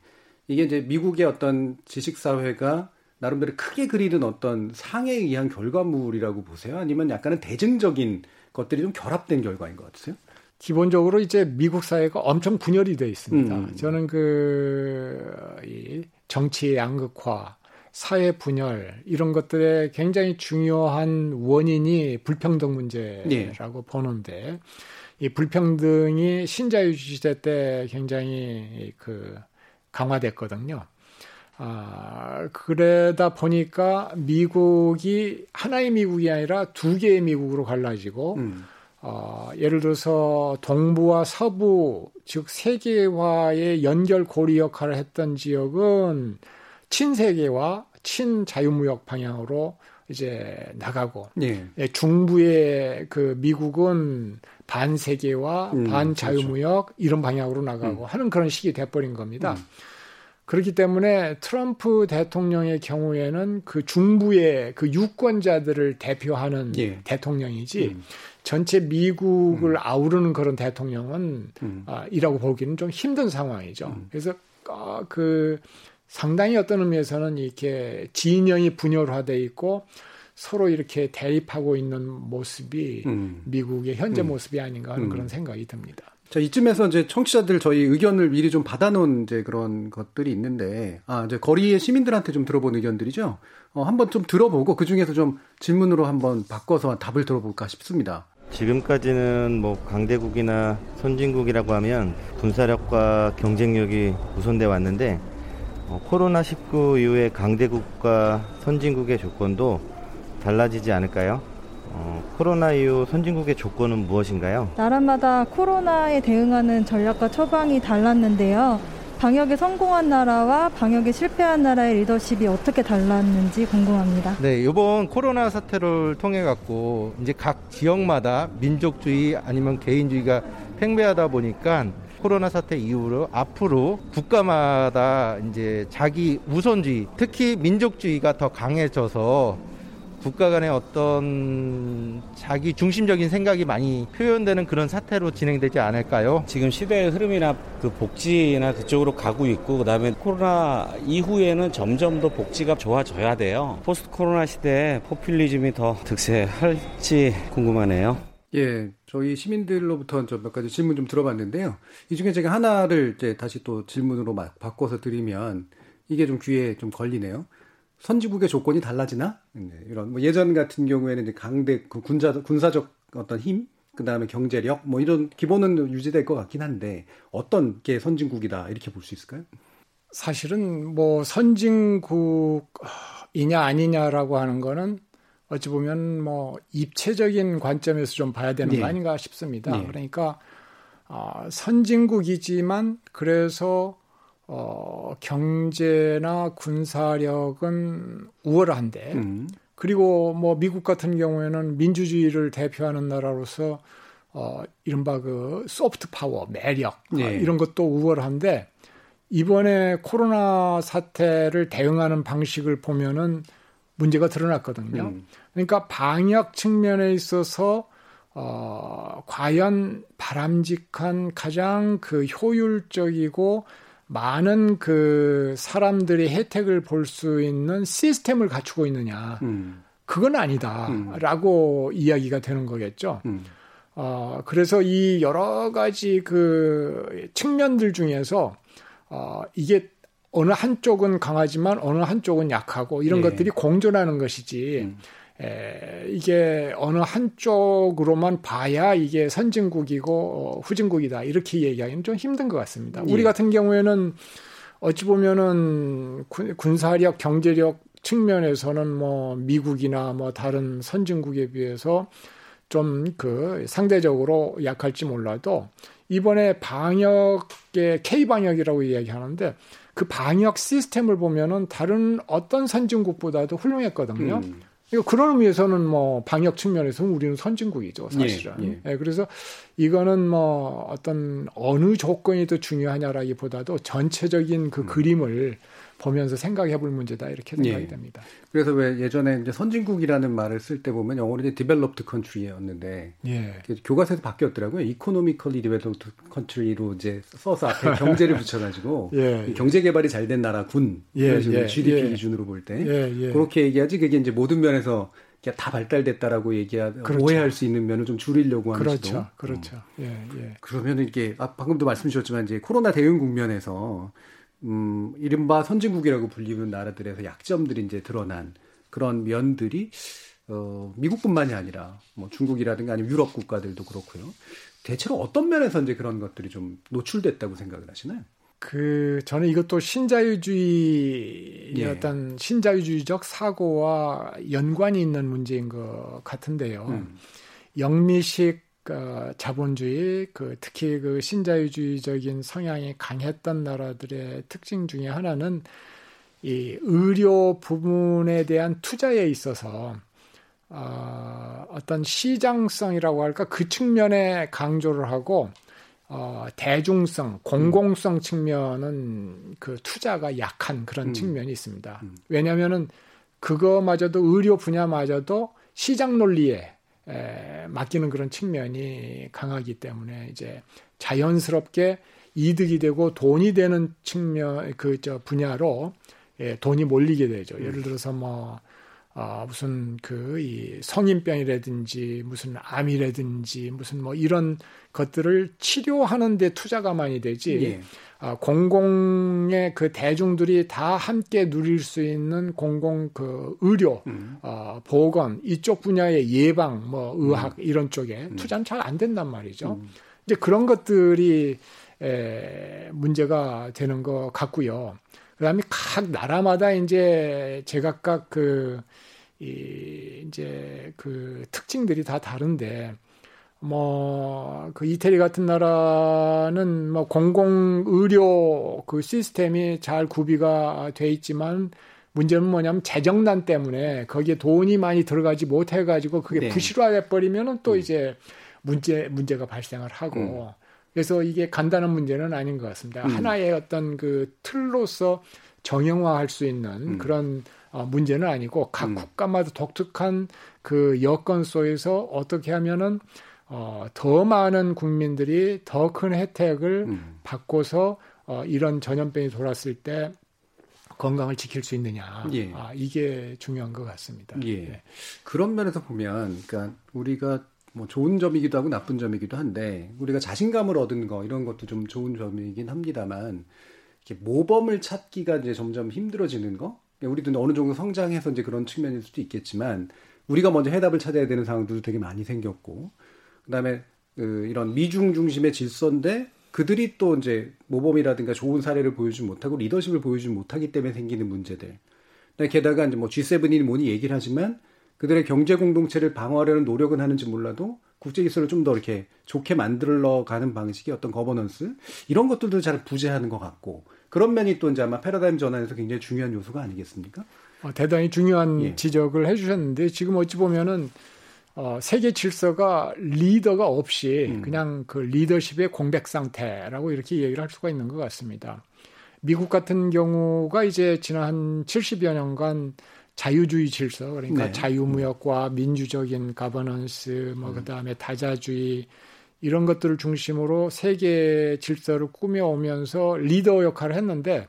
이게 이제 미국의 어떤 지식 사회가 나름대로 크게 그리는 어떤 상에 의한 결과물이라고 보세요? 아니면 약간은 대증적인 것들이 좀 결합된 결과인 것 같으세요? 기본적으로 이제 미국 사회가 엄청 분열이 돼 있습니다. 음. 저는 그이 정치의 양극화, 사회 분열 이런 것들의 굉장히 중요한 원인이 불평등 문제라고 네. 보는데 이 불평등이 신자유주의 시대 때 굉장히 그 강화됐거든요. 아, 그러다 보니까 미국이 하나의 미국이 아니라 두 개의 미국으로 갈라지고, 음. 어, 예를 들어서 동부와 서부, 즉 세계화의 연결 고리 역할을 했던 지역은 친세계와 친자유무역 방향으로 이제 나가고, 예. 예 중부의 그 미국은 반세계와 음, 반자유무역 그렇죠. 이런 방향으로 나가고 음. 하는 그런 식이 돼버린 겁니다. 음. 그렇기 때문에 트럼프 대통령의 경우에는 그 중부의 그 유권자들을 대표하는 예. 대통령이지 음. 전체 미국을 음. 아우르는 그런 대통령은 음. 아, 이라고 보기는 좀 힘든 상황이죠. 음. 그래서 어, 그 상당히 어떤 의미에서는 이렇게 진영이 분열화돼 있고 서로 이렇게 대립하고 있는 모습이 음. 미국의 현재 음. 모습이 아닌가 하는 그런 생각이 듭니다. 자, 이쯤에서 이제 청취자들 저희 의견을 미리 좀 받아놓은 이제 그런 것들이 있는데, 아, 이제 거리의 시민들한테 좀 들어본 의견들이죠. 어, 한번 좀 들어보고 그 중에서 좀 질문으로 한번 바꿔서 답을 들어볼까 싶습니다. 지금까지는 뭐 강대국이나 선진국이라고 하면 군사력과 경쟁력이 우선돼 왔는데 어, 코로나 19 이후에 강대국과 선진국의 조건도 달라지지 않을까요? 어, 코로나 이후 선진국의 조건은 무엇인가요? 나라마다 코로나에 대응하는 전략과 처방이 달랐는데요. 방역에 성공한 나라와 방역에 실패한 나라의 리더십이 어떻게 달랐는지 궁금합니다. 네, 이번 코로나 사태를 통해 갖고 이제 각 지역마다 민족주의 아니면 개인주의가 팽배하다 보니까 코로나 사태 이후로 앞으로 국가마다 이제 자기 우선주의, 특히 민족주의가 더 강해져서 국가 간의 어떤 자기 중심적인 생각이 많이 표현되는 그런 사태로 진행되지 않을까요? 지금 시대의 흐름이나 그 복지나 그쪽으로 가고 있고 그다음에 코로나 이후에는 점점 더 복지가 좋아져야 돼요. 포스트 코로나 시대에 포퓰리즘이 더 득세할지 궁금하네요. 예, 저희 시민들로부터 몇 가지 질문 좀 들어봤는데요. 이 중에 제가 하나를 이제 다시 또 질문으로 바꿔서 드리면 이게 좀 귀에 좀 걸리네요. 선진국의 조건이 달라지나? 네, 이런 뭐 예전 같은 경우에는 이제 강대 그 군자 군사적 어떤 힘, 그 다음에 경제력 뭐 이런 기본은 유지될 것 같긴 한데 어떤 게 선진국이다 이렇게 볼 수 있을까요? 사실은 뭐 선진국이냐 아니냐라고 하는 거는 어찌 보면 뭐 입체적인 관점에서 좀 봐야 되는 네. 거 아닌가 싶습니다. 네. 그러니까 어, 선진국이지만 그래서 어, 경제나 군사력은 우월한데 음. 그리고 뭐 미국 같은 경우에는 민주주의를 대표하는 나라로서 어, 이른바 그 소프트 파워, 매력 네. 어, 이런 것도 우월한데 이번에 코로나 사태를 대응하는 방식을 보면은 문제가 드러났거든요. 음. 그러니까 방역 측면에 있어서 어, 과연 바람직한 가장 그 효율적이고 많은 그 사람들이 혜택을 볼 수 있는 시스템을 갖추고 있느냐. 음. 그건 아니다라고 음. 이야기가 되는 거겠죠. 음. 어, 그래서 이 여러 가지 그 측면들 중에서 어, 이게 어느 한쪽은 강하지만 어느 한쪽은 약하고 이런 네. 것들이 공존하는 것이지. 음. 에, 이게 어느 한쪽으로만 봐야 이게 선진국이고 어, 후진국이다 이렇게 얘기하기는 좀 힘든 것 같습니다. 예. 우리 같은 경우에는 어찌 보면은 군, 사력 경제력 측면에서는 뭐 미국이나 뭐 다른 선진국에 비해서 좀 그 상대적으로 약할지 몰라도 이번에 방역의 K 방역이라고 이야기하는데 그 방역 시스템을 보면은 다른 어떤 선진국보다도 훌륭했거든요. 음. 그런 의미에서는 뭐 방역 측면에서는 우리는 선진국이죠, 사실은. 예, 예. 예, 그래서 이거는 뭐 어떤 어느 조건이 더 중요하냐라기보다도 전체적인 그 음. 그림을 보면서 생각해 볼 문제다 이렇게 생각이 예. 됩니다. 그래서 왜 예전에 이제 선진국이라는 말을 쓸 때 보면 영어로 이제 developed country였는데 예. 교과서에서 바뀌었더라고요. economically developed country로 이제 써서 앞에 [laughs] 경제를 붙여가지고 예. 경제 개발이 잘 된 나라 군 예. 예. GDP 예. 기준으로 볼때 예, 그렇게 얘기하지 그게 이제 모든 면에서 다 발달됐다라고 얘기하 그렇죠. 오해할 수 있는 면을 좀 줄이려고 하는 그렇죠. 시도. 그렇죠. 어. 예, 예. 그러면 이게 아, 방금도 말씀 주셨지만 이제 코로나 대응 국면에서 음, 이른바 선진국이라고 불리는 나라들에서 약점들이 이제 드러난 그런 면들이 어, 미국뿐만이 아니라 뭐 중국이라든가 아니면 유럽 국가들도 그렇고요. 대체로 어떤 면에서 이제 그런 것들이 좀 노출됐다고 생각을 하시나요? 그 저는 이것도 신자유주의 예. 어떤 신자유주의적 사고와 연관이 있는 문제인 것 같은데요. 음. 영미식 그 자본주의, 그 특히 그 신자유주의적인 성향이 강했던 나라들의 특징 중에 하나는 이 의료 부분에 대한 투자에 있어서 어, 어떤 시장성이라고 할까 그 측면에 강조를 하고 어, 대중성, 공공성 음. 측면은 그 투자가 약한 그런 음. 측면이 있습니다. 음. 왜냐하면은 그거마저도 의료 분야마저도 시장 논리에 에, 맡기는 그런 측면이 강하기 때문에 이제 자연스럽게 이득이 되고 돈이 되는 측면 그 저 분야로 예, 돈이 몰리게 되죠. 예를 음. 들어서 뭐 어, 무슨 그 이 성인병이라든지 무슨 암이라든지 무슨 뭐 이런 것들을 치료하는 데 투자가 많이 되지. 예. 어, 공공의 그 대중들이 다 함께 누릴 수 있는 공공 그 의료, 음. 어, 보건 이쪽 분야의 예방, 뭐 의학 음. 이런 쪽에 음. 투자는 잘 안 된단 말이죠. 음. 이제 그런 것들이 에, 문제가 되는 것 같고요. 그다음에 각 나라마다 이제 제각각 그 이, 이제 그 특징들이 다 다른데 뭐, 그 이태리 같은 나라는 뭐 공공 의료 그 시스템이 잘 구비가 돼 있지만 문제는 뭐냐면 재정난 때문에 거기에 돈이 많이 들어가지 못해 가지고 그게 네. 부실화돼 버리면은 또 음. 이제 문제 문제가 발생을 하고 음. 그래서 이게 간단한 문제는 아닌 것 같습니다. 음. 하나의 어떤 그 틀로서 정형화할 수 있는 음. 그런 어, 문제는 아니고 각 음. 국가마다 독특한 그 여건 속에서 어떻게 하면은 어, 더 많은 국민들이 더 큰 혜택을 음. 받고서 어, 이런 전염병이 돌았을 때 건강을 지킬 수 있느냐. 예. 아, 이게 중요한 것 같습니다. 예. 네. 그런 면에서 보면, 그러니까 우리가 뭐 좋은 점이기도 하고 나쁜 점이기도 한데 우리가 자신감을 얻은 거 이런 것도 좀 좋은 점이긴 합니다만 이렇게 모범을 찾기가 이제 점점 힘들어지는 거. 그러니까 우리도 어느 정도 성장해서 이제 그런 측면일 수도 있겠지만 우리가 먼저 해답을 찾아야 되는 상황도 되게 많이 생겼고 그다음에 그 이런 미중 중심의 질서인데 그들이 또 이제 모범이라든가 좋은 사례를 보여주지 못하고 리더십을 보여주지 못하기 때문에 생기는 문제들. 게다가 이제 뭐 G7이니 뭐니 얘기를 하지만 그들의 경제 공동체를 방어하려는 노력은 하는지 몰라도 국제 질서를 좀 더 이렇게 좋게 만들어 가는 방식의 어떤 거버넌스 이런 것들도 잘 부재하는 것 같고 그런 면이 또 이제 아마 패러다임 전환에서 굉장히 중요한 요소가 아니겠습니까? 어, 대단히 중요한 예. 지적을 해주셨는데 지금 어찌 보면은 어, 세계 질서가 리더가 없이 음. 그냥 그 리더십의 공백 상태라고 이렇게 얘기를 할 수가 있는 것 같습니다. 미국 같은 경우가 이제 지난 한 70여 년간 자유주의 질서 그러니까 네. 자유무역과 민주적인 가버넌스 뭐 음. 그다음에 다자주의 이런 것들을 중심으로 세계 질서를 꾸며오면서 리더 역할을 했는데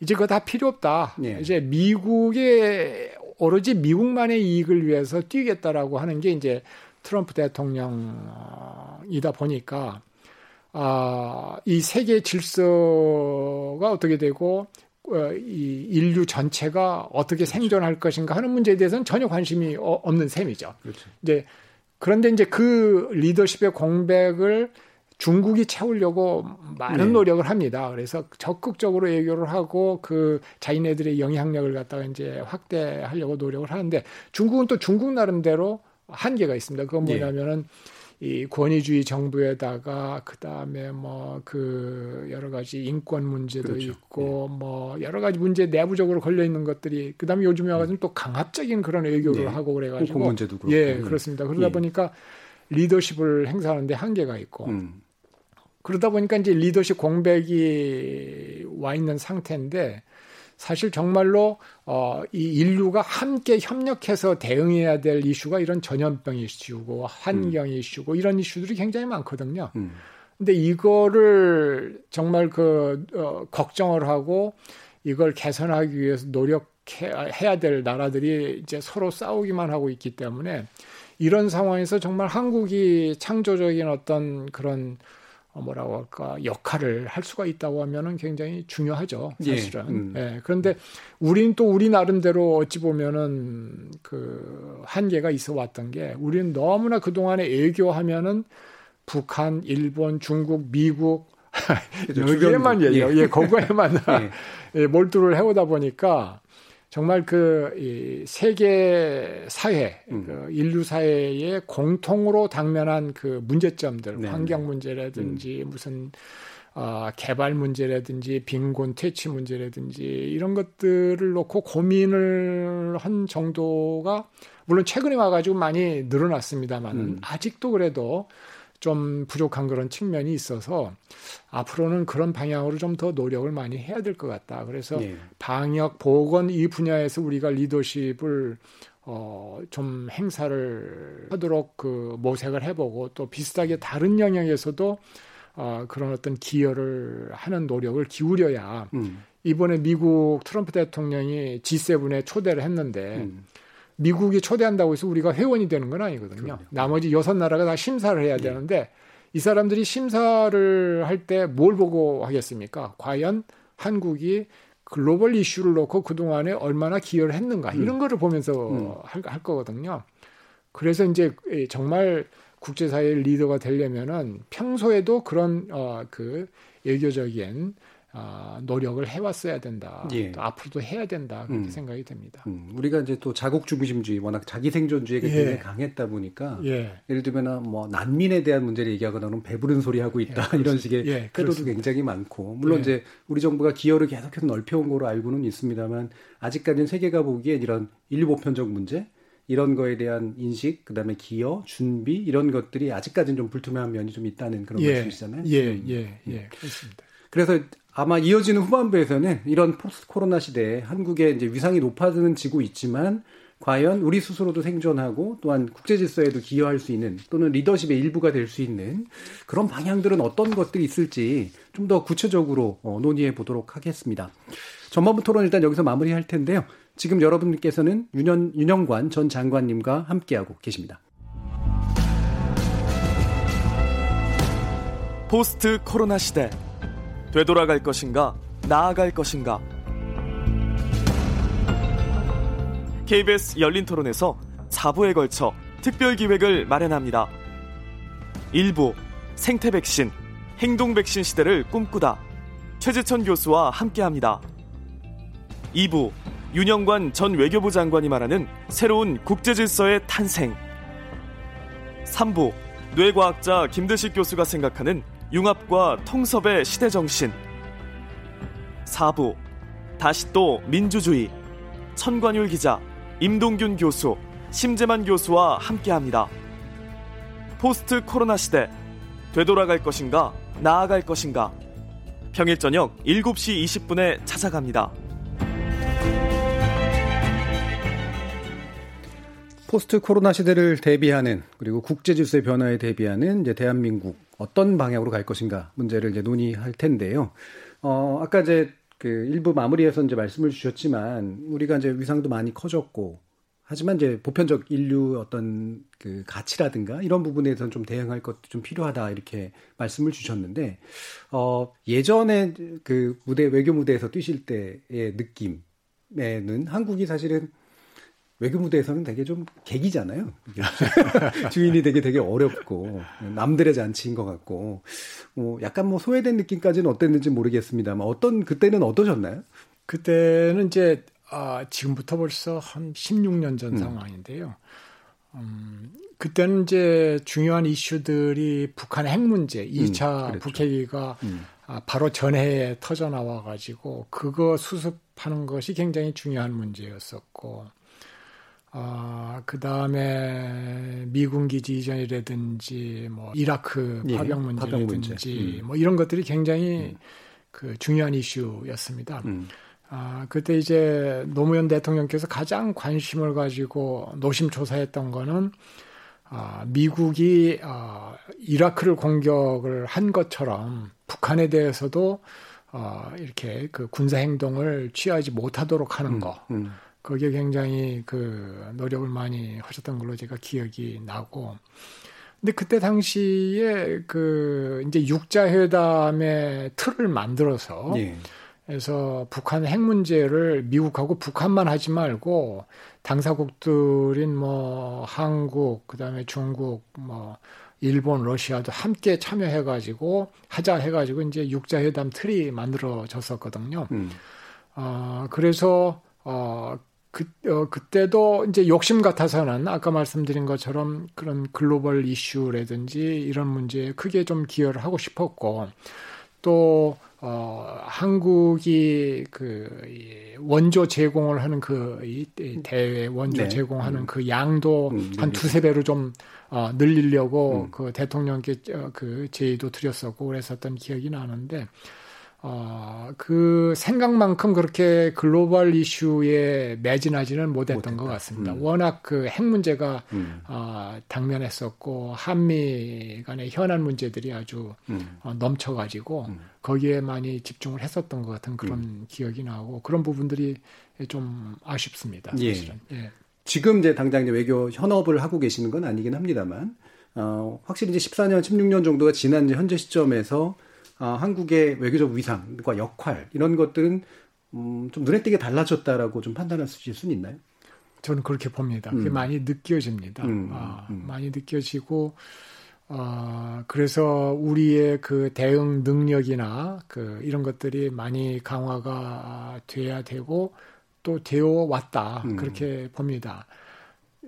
이제 그거 다 필요 없다. 네. 이제 미국의 오로지 미국만의 이익을 위해서 뛰겠다라고 하는 게 이제 트럼프 대통령이다 보니까 아, 이 세계 질서가 어떻게 되고 어, 이 인류 전체가 어떻게 그렇죠. 생존할 것인가 하는 문제에 대해서는 전혀 관심이 어, 없는 셈이죠. 그렇죠. 이제 그런데 이제 그 리더십의 공백을 중국이 채우려고 많은 네. 노력을 합니다. 그래서 적극적으로 애교를 하고 그 자기네들의 영향력을 갖다가 이제 확대하려고 노력을 하는데 중국은 또 중국 나름대로 한계가 있습니다. 그건 네. 뭐냐면은 네. 이 권위주의 정부에다가 그 다음에 뭐 그 여러 가지 인권 문제도 그렇죠. 있고 네. 뭐 여러 가지 문제 내부적으로 걸려 있는 것들이 그 다음에 요즘에 와가지고 음. 또 강압적인 그런 외교를 네. 하고 그래가지고 문제도 그렇고. 예 그렇습니다. 그러다 예. 보니까 리더십을 행사하는데 한계가 있고 음. 그러다 보니까 이제 리더십 공백이 와 있는 상태인데 사실 정말로 어, 이 인류가 함께 협력해서 대응해야 될 이슈가 이런 전염병 이슈고 환경 음. 이슈고 이런 이슈들이 굉장히 많거든요. 음. 근데 이거를 정말 그 어, 걱정을 하고 이걸 개선하기 위해서 노력해야 될 나라들이 이제 서로 싸우기만 하고 있기 때문에 이런 상황에서 정말 한국이 창조적인 어떤 그런 어, 뭐라고 할까 역할을 할 수가 있다고 하면은 굉장히 중요하죠 예, 사실은. 예, 음. 예, 그런데 우리는 또 우리 나름대로 어찌 보면은 그 한계가 있어 왔던 게 우리는 너무나 그 동안에 애교하면은 북한, 일본, 중국, 미국 [laughs] 여기에만 예, 예, 거기에만 [laughs] 예. [laughs] 예, 몰두를 해오다 보니까 정말 그 이 세계 사회, 음. 그 인류 사회에 공통으로 당면한 그 문제점들, 네. 환경 문제라든지 음. 무슨 어, 개발 문제라든지 빈곤 퇴치 문제라든지 이런 것들을 놓고 고민을 한 정도가 물론 최근에 와가지고 많이 늘어났습니다만 음. 아직도 그래도 좀 부족한 그런 측면이 있어서 앞으로는 그런 방향으로 좀 더 노력을 많이 해야 될 것 같다. 그래서 네. 방역, 보건 이 분야에서 우리가 리더십을 어, 좀 행사를 하도록 그 모색을 해보고 또 비슷하게 다른 영역에서도 어, 그런 어떤 기여를 하는 노력을 기울여야 음. 이번에 미국 트럼프 대통령이 G7에 초대를 했는데 음. 미국이 초대한다고 해서 우리가 회원이 되는 건 아니거든요. 그럼요. 나머지 여섯 나라가 다 심사를 해야 네. 되는데 이 사람들이 심사를 할 때 뭘 보고 하겠습니까? 과연 한국이 글로벌 이슈를 놓고 그동안에 얼마나 기여를 했는가 음. 이런 거를 보면서 음. 할, 할 거거든요. 그래서 이제 정말 국제사회의 리더가 되려면은 평소에도 그런 어 그 외교적인 어, 노력을 해왔어야 된다. 예. 또 앞으로도 해야 된다. 그렇게 음. 생각이 됩니다. 음. 우리가 이제 또 자국 중심주의, 워낙 자기 생존주의가 예. 굉장히 강했다 보니까 예. 를 들면 뭐 난민에 대한 문제를 얘기하거나 그러면 배부른 소리 하고 있다 예, 이런 식의 예, 태도도 굉장히 많고 물론 예. 이제 우리 정부가 기여를 계속해서 넓혀온 거로 알고는 있습니다만 아직까지는 세계가 보기엔 이런 인류 보편적 문제 이런 거에 대한 인식, 그다음에 기여, 준비 이런 것들이 아직까지는 좀 불투명한 면이 좀 있다는 그런 예, 말씀이시잖아요. 예, 음. 예, 예, 그렇습니다. 그래서 아마 이어지는 후반부에서는 이런 포스트 코로나 시대에 한국의 이제 위상이 높아지고 있지만 과연 우리 스스로도 생존하고 또한 국제 질서에도 기여할 수 있는 또는 리더십의 일부가 될 수 있는 그런 방향들은 어떤 것들이 있을지 좀 더 구체적으로 어, 논의해 보도록 하겠습니다. 전반부 토론 일단 여기서 마무리할 텐데요. 지금 여러분께서는 윤현, 윤영관 전 장관님과 함께하고 계십니다. 포스트 코로나 시대 되돌아갈 것인가 나아갈 것인가 KBS 열린 토론에서 4부에 걸쳐 특별 기획을 마련합니다. 1부 생태 백신 행동 백신 시대를 꿈꾸다 최재천 교수와 함께 합니다. 2부 윤영관 전 외교부 장관이 말하는 새로운 국제 질서의 탄생 3부 뇌과학자 김대식 교수가 생각하는 융합과 통섭의 시대 정신. 4부. 다시 또 민주주의. 천관율 기자 임동균 교수 심재만 교수와 함께 합니다. 포스트 코로나 시대. 되돌아갈 것인가 나아갈 것인가? 평일 저녁 7시 20분에 찾아갑니다. 포스트 코로나 시대를 대비하는 그리고 국제 질서의 변화에 대비하는 이제 대한민국 어떤 방향으로 갈 것인가 문제를 이제 논의할 텐데요. 어, 아까 이제 그 일부 마무리에서 이제 말씀을 주셨지만 우리가 이제 위상도 많이 커졌고 하지만 이제 보편적 인류 어떤 그 가치라든가 이런 부분에서는 좀 대응할 것도 좀 필요하다 이렇게 말씀을 주셨는데 어 예전에 그 무대 외교 무대에서 뛰실 때의 느낌에는 한국이 사실은 외교 무대에서는 되게 좀 객이잖아요. [laughs] 주인이 되게 되게 어렵고 남들의 잔치인 것 같고 뭐 약간 뭐 소외된 느낌까지는 어땠는지 모르겠습니다만 어떤 그때는 어떠셨나요? 그때는 이제 아, 지금부터 벌써 한 16년 전 음. 상황인데요. 음, 그때는 이제 중요한 이슈들이 북한 핵 문제, 2차 음, 북핵위가 음. 아, 바로 전해에 터져 나와 가지고 그거 수습하는 것이 굉장히 중요한 문제였었고 아, 그 다음에 미군 기지 이전이라든지, 뭐, 이라크 예, 파병 문제라든지, 문제. 음. 뭐, 이런 것들이 굉장히 음. 그 중요한 이슈였습니다. 음. 아, 그때 이제 노무현 대통령께서 가장 관심을 가지고 노심초사했던 거는 아, 미국이 아, 이라크를 공격을 한 것처럼 북한에 대해서도 아, 이렇게 그 군사 행동을 취하지 못하도록 하는 음, 거. 음. 거기에 굉장히 그 노력을 많이 하셨던 걸로 제가 기억이 나고. 근데 그때 당시에 그 이제 육자 회담의 틀을 만들어서 예. 그래서 북한 핵 문제를 미국하고 북한만 하지 말고 당사국들인 뭐 한국, 그다음에 중국, 뭐 일본, 러시아도 함께 참여해 가지고 하자 해 가지고 이제 육자 회담 틀이 만들어졌었거든요. 음. 어, 그래서 어 그, 어, 그때도 이제 욕심 같아서는 아까 말씀드린 것처럼 그런 글로벌 이슈라든지 이런 문제에 크게 좀 기여를 하고 싶었고 또 어, 한국이 그 원조 제공을 하는 그 이 대회 원조 네. 제공하는 음. 그 양도 음, 한 두세 배로 좀 어, 늘리려고 음. 그 대통령께 어, 그 제의도 드렸었고 그랬었던 기억이 나는데 어, 그 생각만큼 그렇게 글로벌 이슈에 매진하지는 못했던 못했다. 것 같습니다. 음. 워낙 그 핵 문제가 음. 어, 당면했었고 한미 간의 현안 문제들이 아주 음. 어, 넘쳐가지고 음. 거기에 많이 집중을 했었던 것 같은 그런 음. 기억이 나고 그런 부분들이 좀 아쉽습니다. 예. 사실은. 예. 지금 이제 당장 이제 외교 현업을 하고 계시는 건 아니긴 합니다만 어, 확실히 이제 14년, 16년 정도가 지난 현재 시점에서 어, 한국의 외교적 위상과 역할 이런 것들은 음, 좀 눈에 띄게 달라졌다라고 좀 판단하실 수는 있나요? 저는 그렇게 봅니다. 그게 음. 많이 느껴집니다. 음, 아, 음. 많이 느껴지고 어, 그래서 우리의 그 대응 능력이나 그 이런 것들이 많이 강화가 돼야 되고 또 되어 왔다 음. 그렇게 봅니다.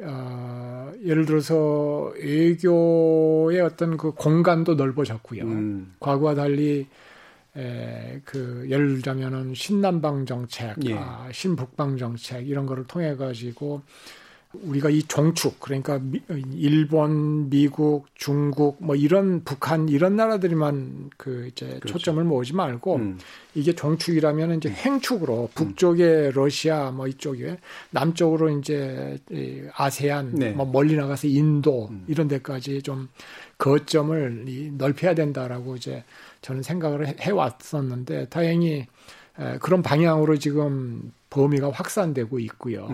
어, 예를 들어서 외교의 어떤 그 공간도 넓어졌고요. 음. 과거와 달리 에, 그 예를 들자면은 신남방 정책, 예. 아, 신북방 정책 이런 거를 통해 가지고 우리가 이 종축 그러니까 미, 일본, 미국, 중국 뭐 이런 북한 이런 나라들이만 그 이제 그렇죠. 초점을 모으지 말고 음. 이게 종축이라면 이제 횡축으로 북쪽에 러시아 뭐 이쪽에 남쪽으로 이제 아세안 네. 뭐 멀리 나가서 인도 음. 이런 데까지 좀 거점을 넓혀야 된다라고 이제 저는 생각을 해 왔었는데 다행히 그런 방향으로 지금 범위가 확산되고 있고요.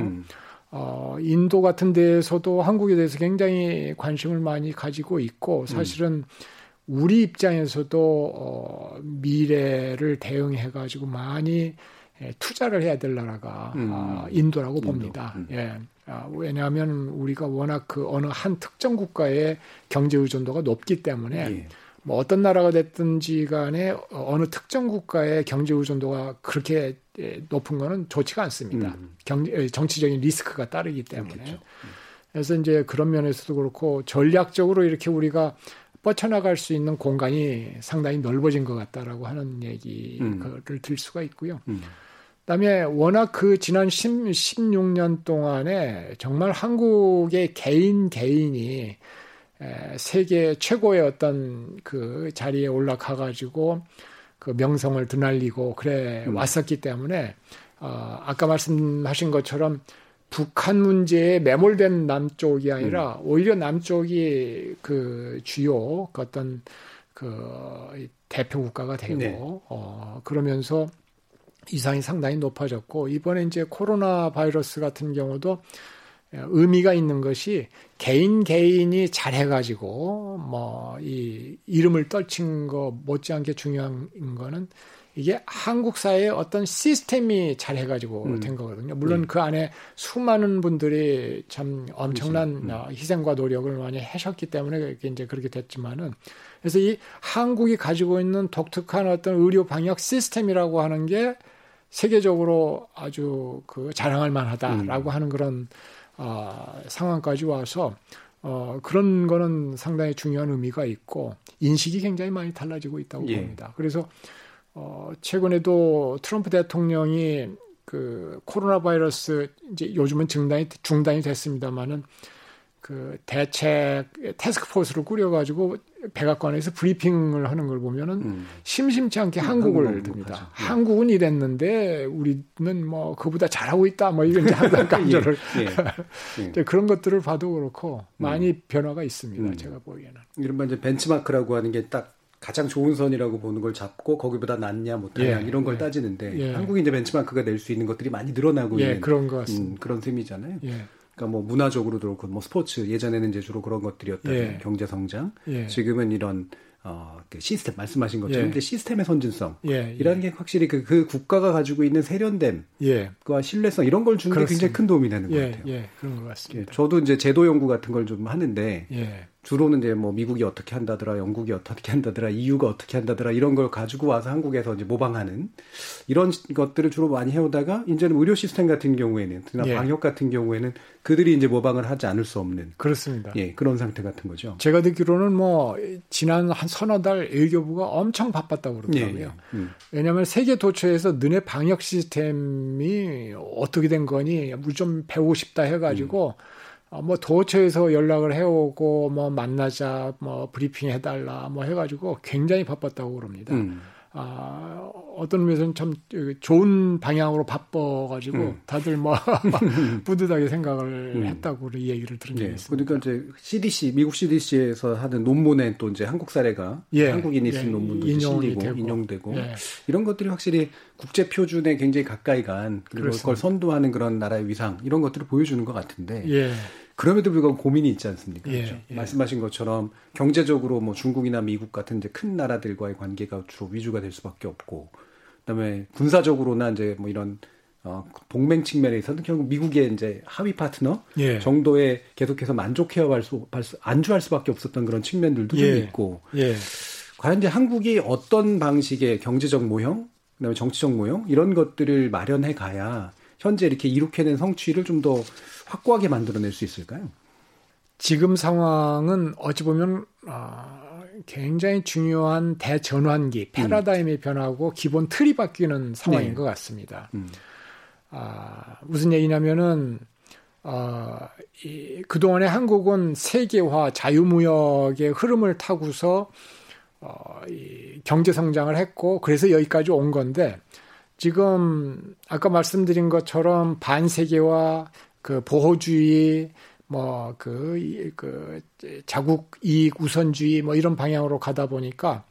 음. 어, 인도 같은 데에서도 한국에 대해서 굉장히 관심을 많이 가지고 있고 사실은 우리 입장에서도 어, 미래를 대응해 가지고 많이 예, 투자를 해야 될 나라가 음. 아, 인도라고 인도. 봅니다. 음. 예. 아, 왜냐하면 우리가 워낙 그 어느 한 특정 국가의 경제 의존도가 높기 때문에 예. 뭐 어떤 나라가 됐든지 간에 어느 특정 국가의 경제 의존도가 그렇게 예, 높은 거는 좋지가 않습니다. 음. 경, 예, 정치적인 리스크가 따르기 때문에. 그렇겠죠. 음. 그래서 이제 그런 면에서도 그렇고 전략적으로 이렇게 우리가 뻗쳐나갈 수 있는 공간이 상당히 넓어진 것 같다라고 하는 얘기를 음. 들 수가 있고요. 음. 그다음에 워낙 그 지난 10, 16년 동안에 정말 한국의 개인 개인이 세계 최고의 어떤 그 자리에 올라가 가지고 그 명성을 드날리고 그래 음. 왔었기 때문에 어, 아까 말씀하신 것처럼 북한 문제에 매몰된 남쪽이 아니라 음. 오히려 남쪽이 그 주요 그 어떤 그 대표 국가가 되고 네. 어 그러면서 이상이 상당히 높아졌고 이번에 이제 코로나 바이러스 같은 경우도 의미가 있는 것이 개인 개인이 잘해가지고 뭐 이 이름을 떨친 거 못지않게 중요한 거는 이게 한국 사회의 어떤 시스템이 잘해가지고 음. 된 거거든요. 물론 네. 그 안에 수많은 분들이 참 엄청난 음. 어, 희생과 노력을 많이 하셨기 때문에 이제 그렇게 됐지만은 그래서 이 한국이 가지고 있는 독특한 어떤 의료 방역 시스템이라고 하는 게 세계적으로 아주 그 자랑할 만하다라고 음. 하는 그런 어, 상황까지 와서 어, 그런 거는 상당히 중요한 의미가 있고 인식이 굉장히 많이 달라지고 있다고 예. 봅니다. 그래서 어, 최근에도 트럼프 대통령이 그 코로나 바이러스 이제 요즘은 중단이 중단이 됐습니다만은 그 대책 테스크포스를 꾸려가지고 백악관에서 브리핑을 하는 걸 보면은 음. 심심치 않게 음, 한국을 듭니다. 네. 한국은 이랬는데 우리는 뭐 그보다 잘하고 있다 뭐 이런 항상 강조를 [laughs] [laughs] 예, 예, [laughs] 예. 그런 것들을 봐도 그렇고 많이 음. 변화가 있습니다. 음. 제가 보기에는 이른바 이제 벤치마크라고 하는 게 딱 가장 좋은 선이라고 보는 걸 잡고 거기보다 낫냐 못하냐 예, 이런 걸 예. 따지는데 예. 한국이 이제 벤치마크가 낼수 있는 것들이 많이 늘어나고 있는 그런 것 같습니다. 음, 그런 셈이잖아요. 그러니까 뭐 문화적으로도 그렇고 뭐 스포츠 예전에는 이제 주로 그런 것들이었다. 예. 경제 성장. 예. 지금은 이런 어, 그 시스템 말씀하신 것처럼 예. 이제 시스템의 선진성 예. 이라는 게 확실히 그, 그 국가가 가지고 있는 세련됨과 예. 신뢰성 이런 걸 주는 게 굉장히 큰 도움이 되는 것 예. 같아요. 예. 그런 것 같습니다. 저도 이제 제도 연구 같은 걸 좀 하는데 주로는 이제 뭐 미국이 어떻게 한다더라, 영국이 어떻게 한다더라, EU가 어떻게 한다더라 이런 걸 가지고 와서 한국에서 이제 모방하는 이런 것들을 주로 많이 해오다가 이제는 의료 시스템 같은 경우에는, 특히나 예. 방역 같은 경우에는 그들이 이제 모방을 하지 않을 수 없는 그렇습니다. 예, 그런 상태 같은 거죠. 제가 듣기로는 뭐 지난 한 서너 달 외교부가 엄청 바빴다고 그러더라고요. 예, 예. 음. 왜냐하면 세계 도처에서 너네 방역 시스템이 어떻게 된 거니 좀 배우고 싶다 해가지고. 음. 어, 뭐 도처에서 연락을 해오고 뭐 만나자 뭐 브리핑 해달라 뭐 해가지고 굉장히 바빴다고 그럽니다. 음. 아, 어떤 의미에서는 참 좋은 방향으로 바빠가지고 음. 다들 뭐 [laughs] 뿌듯하게 생각을 음. 했다고 이 얘기를 들은 적이 예. 있습니다. 그러니까 이제 CDC 미국 CDC에서 하는 논문에 또 이제 한국 사례가 예. 한국인이 쓴 예. 논문도 실리고 되고. 인용되고 예. 이런 것들이 확실히 국제 표준에 굉장히 가까이 간. 그걸 선도하는 그런 나라의 위상 이런 것들을 보여주는 것 같은데 예. 그럼에도 불구하고 고민이 있지 않습니까? 예, 그렇죠? 예. 말씀하신 것처럼 경제적으로 뭐 중국이나 미국 같은 이제 큰 나라들과의 관계가 주로 위주가 될 수밖에 없고, 그다음에 군사적으로나 이제 뭐 이런 어, 동맹 측면에 있어서는 결국 미국의 이제 하위 파트너 예. 정도에 계속해서 만족해야 수, 안주할 수밖에 없었던 그런 측면들도 좀 예. 있고, 예. 과연 이제 한국이 어떤 방식의 경제적 모형, 그다음에 정치적 모형 이런 것들을 마련해 가야 현재 이렇게 이룩해낸 성취를 좀 더 확고하게 만들어낼 수 있을까요? 지금 상황은 어찌 보면 어, 굉장히 중요한 대전환기, 음. 패러다임이 음. 변하고 기본 틀이 바뀌는 상황인 네. 것 같습니다. 음. 아, 무슨 얘기냐면은 어, 이, 그동안에 한국은 세계화 자유무역의 흐름을 타고서 어, 이 경제 성장을 했고 그래서 여기까지 온 건데 지금 아까 말씀드린 것처럼 반세계화 그 보호주의 뭐그 그 자국 이익 우선주의 뭐 이런 방향으로 가다 보니까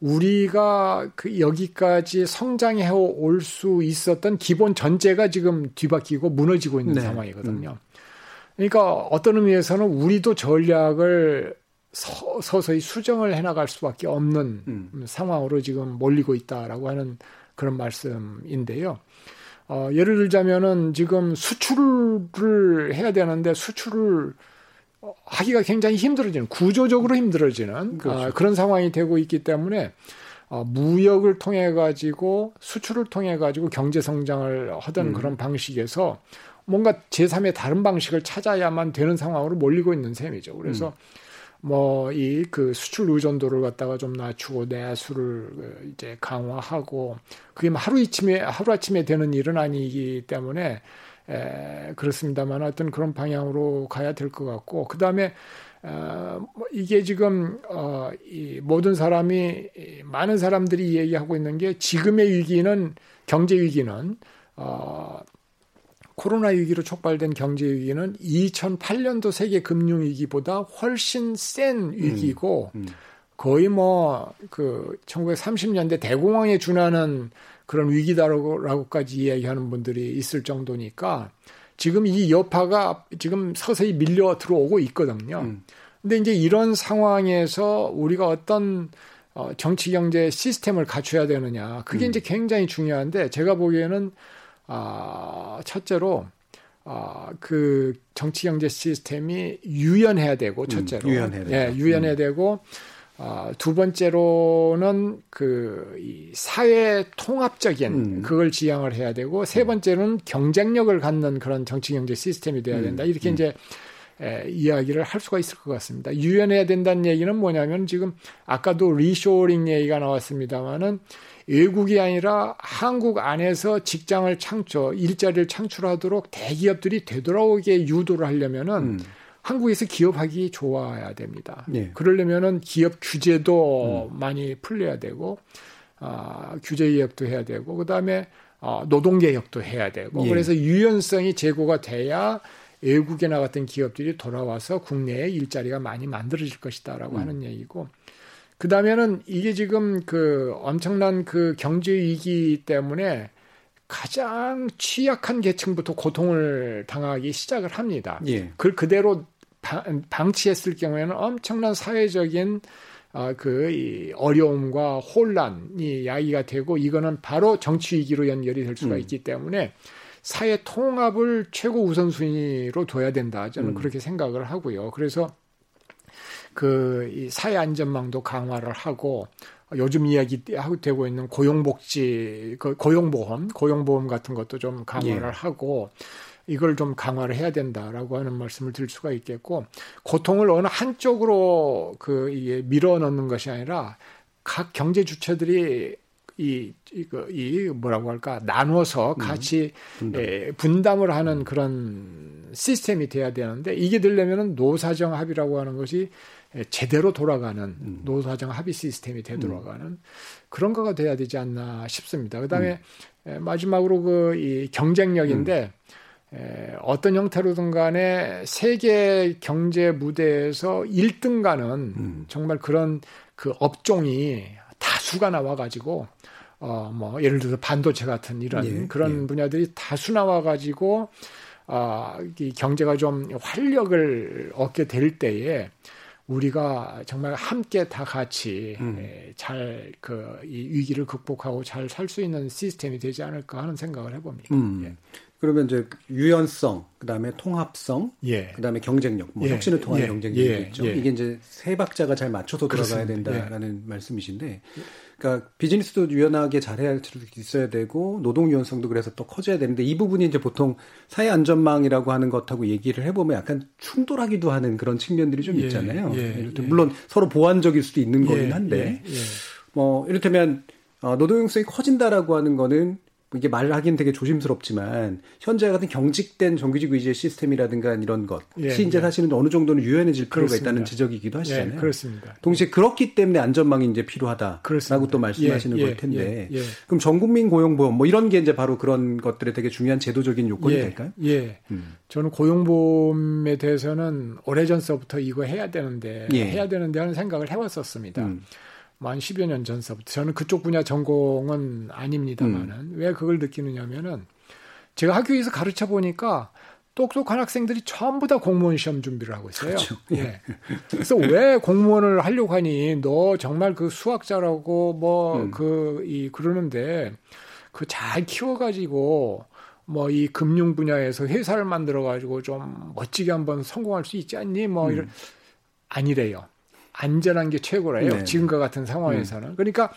우리가 그 여기까지 성장해 올 수 있었던 기본 전제가 지금 뒤바뀌고 무너지고 있는 네. 상황이거든요. 음. 그러니까 어떤 의미에서는 우리도 전략을 서, 서히 수정을 해나갈 수밖에 없는 음. 상황으로 지금 몰리고 있다라고 하는 그런 말씀인데요. 어, 예를 들자면은 지금 수출을 해야 되는데 수출을 하기가 굉장히 힘들어지는 구조적으로 힘들어지는 그렇죠. 어, 그런 상황이 되고 있기 때문에 어, 무역을 통해 가지고 수출을 통해 가지고 경제 성장을 하던 음. 그런 방식에서 뭔가 제3의 다른 방식을 찾아야만 되는 상황으로 몰리고 있는 셈이죠. 그래서 음. 뭐 이 그 수출 의존도를 갖다가 좀 낮추고 내수를 그 이제 강화하고 그게 뭐 하루 이침에 하루 아침에 되는 일은 아니기 때문에 에, 그렇습니다만 어떤 그런 방향으로 가야 될 것 같고 그 다음에 어, 뭐 이게 지금 어, 이 모든 사람이 많은 사람들이 얘기하고 있는 게 지금의 위기는 경제 위기는 어, 코로나 위기로 촉발된 경제 위기는 2008년도 세계 금융 위기보다 훨씬 센 위기고 음, 음. 거의 뭐 그 1930년대 대공황에 준하는 그런 위기다라고까지 이야기하는 분들이 있을 정도니까 지금 이 여파가 지금 서서히 밀려 들어오고 있거든요. 음. 근데 이제 이런 상황에서 우리가 어떤 어, 정치 경제 시스템을 갖춰야 되느냐. 그게 음. 이제 굉장히 중요한데 제가 보기에는 아, 첫째로 아, 그 정치 경제 시스템이 유연해야 되고 음, 첫째로 음, 유연해야, 예, 유연해야 음. 되고 아, 두 번째로는 그 이 사회 통합적인 음. 그걸 지향을 해야 되고 세 음. 번째는 경쟁력을 갖는 그런 정치 경제 시스템이 돼야 된다. 이렇게 음. 이제 에, 이야기를 할 수가 있을 것 같습니다. 유연해야 된다는 얘기는 뭐냐면 지금 아까도 리쇼링 얘기가 나왔습니다만은 외국이 아니라 한국 안에서 직장을 창출, 일자리를 창출하도록 대기업들이 되돌아오게 유도를 하려면은 음. 한국에서 기업하기 좋아야 됩니다. 네. 그러려면은 기업 규제도 음. 많이 풀려야 되고, 아, 규제 개혁도 해야 되고, 그 다음에 어, 노동 개혁도 해야 되고, 예. 그래서 유연성이 제고가 돼야 외국에 나갔던 기업들이 돌아와서 국내에 일자리가 많이 만들어질 것이다라고 음. 하는 얘기고, 그 다음에는 이게 지금 그 엄청난 그 경제 위기 때문에 가장 취약한 계층부터 고통을 당하기 시작을 합니다. 예. 그걸 그대로 방 치했을 경우에는 엄청난 사회적인 어, 그 어려움과 혼란이 야기가 되고 이거는 바로 정치 위기로 연결이 될 수가 음. 있기 때문에 사회 통합을 최고 우선순위로 둬야 된다. 저는 음. 그렇게 생각을 하고요. 그래서 그이 사회 안전망도 강화를 하고 요즘 이야기 하고 되고 있는 고용복지, 그 고용보험, 고용보험 같은 것도 좀 강화를 예. 하고 이걸 좀 강화를 해야 된다라고 하는 말씀을 드릴 수가 있겠고 고통을 어느 한쪽으로 그 이게 밀어 넣는 것이 아니라 각 경제 주체들이 이, 이거, 이, 뭐라고 할까, 나눠서 음. 같이 음, 분담. 에, 분담을 하는 그런 시스템이 돼야 되는데, 이게 되려면은 노사정 합의라고 하는 것이 제대로 돌아가는 음. 노사정 합의 시스템이 되돌아가는 음. 그런 거가 돼야 되지 않나 싶습니다. 그다음에 음. 마지막으로 그 이 경쟁력인데 음. 에, 어떤 형태로든 간에 세계 경제 무대에서 1등가는 음. 정말 그런 그 업종이 다수가 나와 가지고 어 뭐 예를 들어서 반도체 같은 이런 예, 그런 예. 분야들이 다수 나와 가지고 아, 이 경제가 좀 활력을 얻게 될 때에 우리가 정말 함께 다 같이 음. 예, 잘그 이 위기를 극복하고 잘 살 수 있는 시스템이 되지 않을까 하는 생각을 해봅니다. 음. 예. 그러면 이제 유연성, 그다음에 통합성, 예. 그다음에 경쟁력, 뭐 예. 혁신을 통한 예. 경쟁력이 예. 있죠. 예. 이게 이제 세 박자가 잘 맞춰서 돌아가야 된다라는 말씀이신데 그러니까 비즈니스도 유연하게 잘해야 있어야 되고 노동 유연성도 그래서 또 커져야 되는데 이 부분이 이제 보통 사회 안전망이라고 하는 것하고 얘기를 해보면 약간 충돌하기도 하는 그런 측면들이 좀 예, 있잖아요. 예, 예, 물론 서로 보완적일 수도 있는 예, 거긴 한데 예, 뭐 이를테면 어, 노동 유연성이 커진다라고 하는 거는 이게 말을 하기는 되게 조심스럽지만 현재 같은 경직된 정규직 위주의 시스템이라든가 이런 것이 예, 이제 예. 사실은 어느 정도는 유연해질 필요가 그렇습니다. 있다는 지적이기도 하시잖아요. 예, 그렇습니다. 동시에 그렇기 때문에 안전망이 이제 필요하다라고 그렇습니다. 또 말씀하시는 예, 걸 예, 텐데 예, 예. 그럼 전국민 고용보험 뭐 이런 게 이제 바로 그런 것들에 되게 중요한 제도적인 요건이 예, 될까요? 예. 음. 저는 고용보험에 대해서는 오래전서부터 이거 해야 되는데 예. 해야 되는데 하는 생각을 해왔었습니다. 음. 뭐한 10여 년 전서부터 저는 그쪽 분야 전공은 아닙니다만은 음. 왜 그걸 느끼느냐면은 제가 학교에서 가르쳐 보니까 똑똑한 학생들이 전부 다 공무원 시험 준비를 하고 있어요. 그렇죠. 예. 그래서 왜 공무원을 하려고 하니 너 정말 그 수학자라고 뭐 음. 그이 그러는데 그 잘 키워 가지고 뭐 이 금융 분야에서 회사를 만들어 가지고 좀 멋지게 한번 성공할 수 있지 않니? 뭐 이런 아니래요. 안전한 게 최고래요. 네. 지금과 같은 상황에서는. 그러니까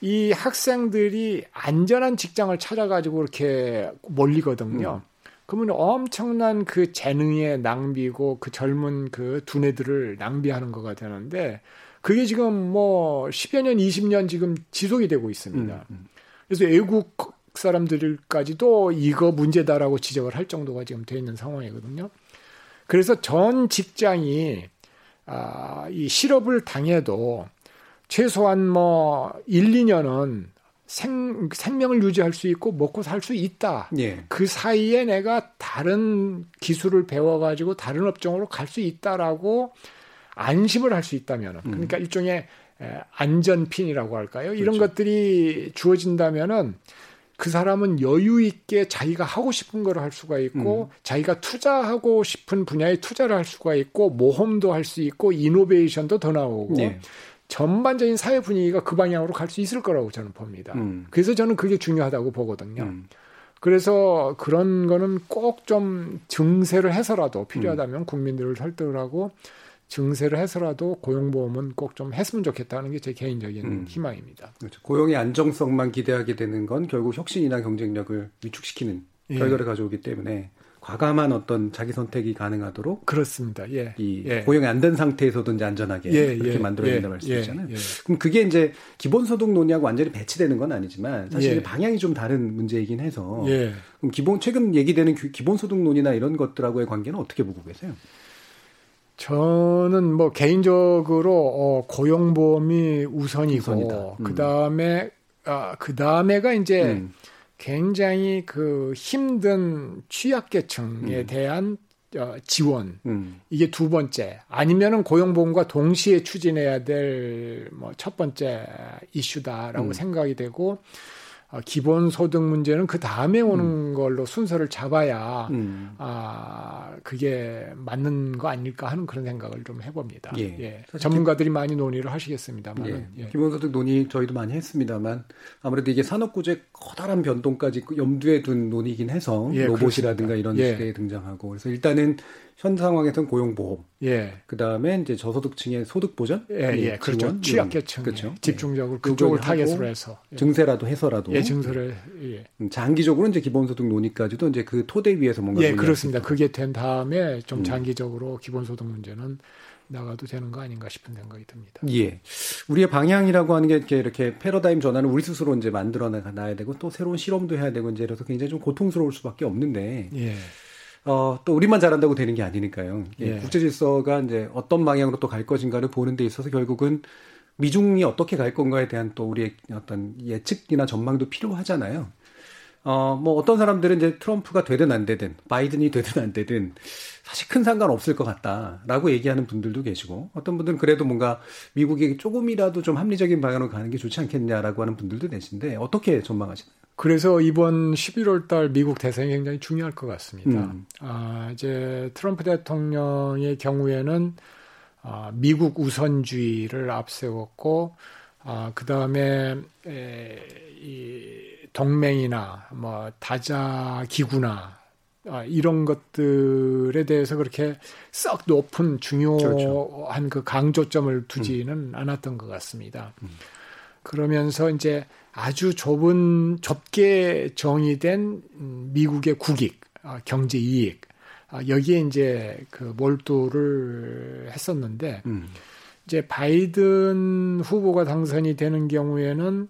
이 학생들이 안전한 직장을 찾아가지고 이렇게 몰리거든요. 그러면 엄청난 그 재능의 낭비고 그 젊은 그 두뇌들을 낭비하는 거가 되는데 그게 지금 뭐 10여 년, 20년 지금 지속이 되고 있습니다. 음, 그래서 외국 사람들까지도 이거 문제다라고 지적을 할 정도가 지금 돼 있는 상황이거든요. 그래서 전 직장이 아, 이 실업을 당해도 최소한 뭐 1, 2년은 생, 생명을 유지할 수 있고 먹고 살 수 있다. 예. 그 사이에 내가 다른 기술을 배워가지고 다른 업종으로 갈 수 있다라고 안심을 할 수 있다면, 그러니까 일종의 에, 안전핀이라고 할까요? 이런 것들이 주어진다면은 그 사람은 여유 있게 자기가 하고 싶은 걸 할 수가 있고 자기가 투자하고 싶은 분야에 투자를 할 수가 있고 모험도 할 수 있고 이노베이션도 더 나오고 네. 전반적인 사회 분위기가 그 방향으로 갈 수 있을 거라고 저는 봅니다. 음. 그래서 저는 그게 중요하다고 보거든요. 음. 그래서 그런 거는 꼭 좀 증세를 해서라도 필요하다면 국민들을 설득을 하고 증세를 해서라도 고용보험은 꼭 좀 했으면 좋겠다는 게 제 개인적인 음. 희망입니다. 그렇죠. 고용의 안정성만 기대하게 되는 건 결국 혁신이나 경쟁력을 위축시키는 예. 결과를 가져오기 때문에 과감한 어떤 자기 선택이 가능하도록 그렇습니다. 예. 이 예. 고용이 안 된 상태에서도 이제 안전하게 예, 그렇게 예, 만들어야 예, 된다 말씀이잖아요. 예, 예. 그럼 그게 이제 기본소득 논의하고 완전히 배치되는 건 아니지만 사실 예. 방향이 좀 다른 문제이긴 해서 예. 그럼 기본 최근 얘기되는 기- 기본소득 논의나 이런 것들하고의 관계는 어떻게 보고 계세요? 저는 뭐 개인적으로 어, 고용보험이 우선이고. 음. 그 다음에 아, 그 다음에가 이제 음. 굉장히 그 힘든 취약계층에 음. 대한 어, 지원 음. 이게 두 번째 아니면은 고용보험과 동시에 추진해야 될 뭐 첫 번째 이슈다라고 음. 생각이 되고 어, 기본 소득 문제는 그 다음에 오는 걸로 순서를 잡아야 음. 아 그게 맞는 거 아닐까 하는 그런 생각을 좀 해봅니다. 예. 예. 전문가들이 많이 논의를 하시겠습니다만 예. 예. 기본소득 논의 저희도 많이 했습니다만 아무래도 이게 산업구조의 커다란 변동까지 그 염두에 둔 논의긴 해서 예, 로봇이라든가 그렇습니다. 이런 예. 시대에 등장하고 그래서 일단은 현 상황에서는 고용보험 예. 그 다음에 이제 저소득층의 소득 보전, 예, 이 예, 그렇죠. 취약계층 그렇죠. 집중적으로 예. 그쪽을 타겟으로 해서 예. 증세라도 해서라도 예, 증서를 예. 음, 장기적으로 이제 기본소득 논의까지도 이제 그 토대 위에서 뭔가 예, 그렇습니다. 그게 된 다음에 좀 음. 장기적으로 기본소득 문제는 나가도 되는 거 아닌가 싶은 생각이 듭니다. 예. 우리의 방향이라고 하는 게 이렇게, 이렇게 패러다임 전환을 우리 스스로 이제 만들어 놔야 되고 또 새로운 실험도 해야 되고 이제 이래서 굉장히 좀 고통스러울 수밖에 없는데 예. 어, 또 우리만 잘한다고 되는 게 아니니까요. 예, 예. 국제 질서가 이제 어떤 방향으로 또 갈 것인가를 보는 데 있어서 결국은 미중이 어떻게 갈 건가에 대한 또 우리의 어떤 예측이나 전망도 필요하잖아요. 어, 뭐 어떤 사람들은 이제 트럼프가 되든 안 되든 바이든이 되든 안 되든 사실 큰 상관 없을 것 같다라고 얘기하는 분들도 계시고 어떤 분들은 그래도 뭔가 미국이 조금이라도 좀 합리적인 방향으로 가는 게 좋지 않겠냐라고 하는 분들도 계신데 어떻게 전망하시나요? 그래서 이번 11월 달 미국 대선이 굉장히 중요할 것 같습니다. 음. 아, 이제 트럼프 대통령의 경우에는 아, 미국 우선주의를 앞세웠고 아, 그 다음에 에, 이 동맹이나 뭐 다자 기구나 아, 이런 것들에 대해서 그렇게 썩 높은 중요한 그렇죠. 그 강조점을 두지는 않았던 것 같습니다. 그러면서 이제 아주 좁은 좁게 정의된 음, 미국의 국익, 아, 경제 이익 아, 여기에 이제 그 몰두를 했었는데 음. 이제 바이든 후보가 당선이 되는 경우에는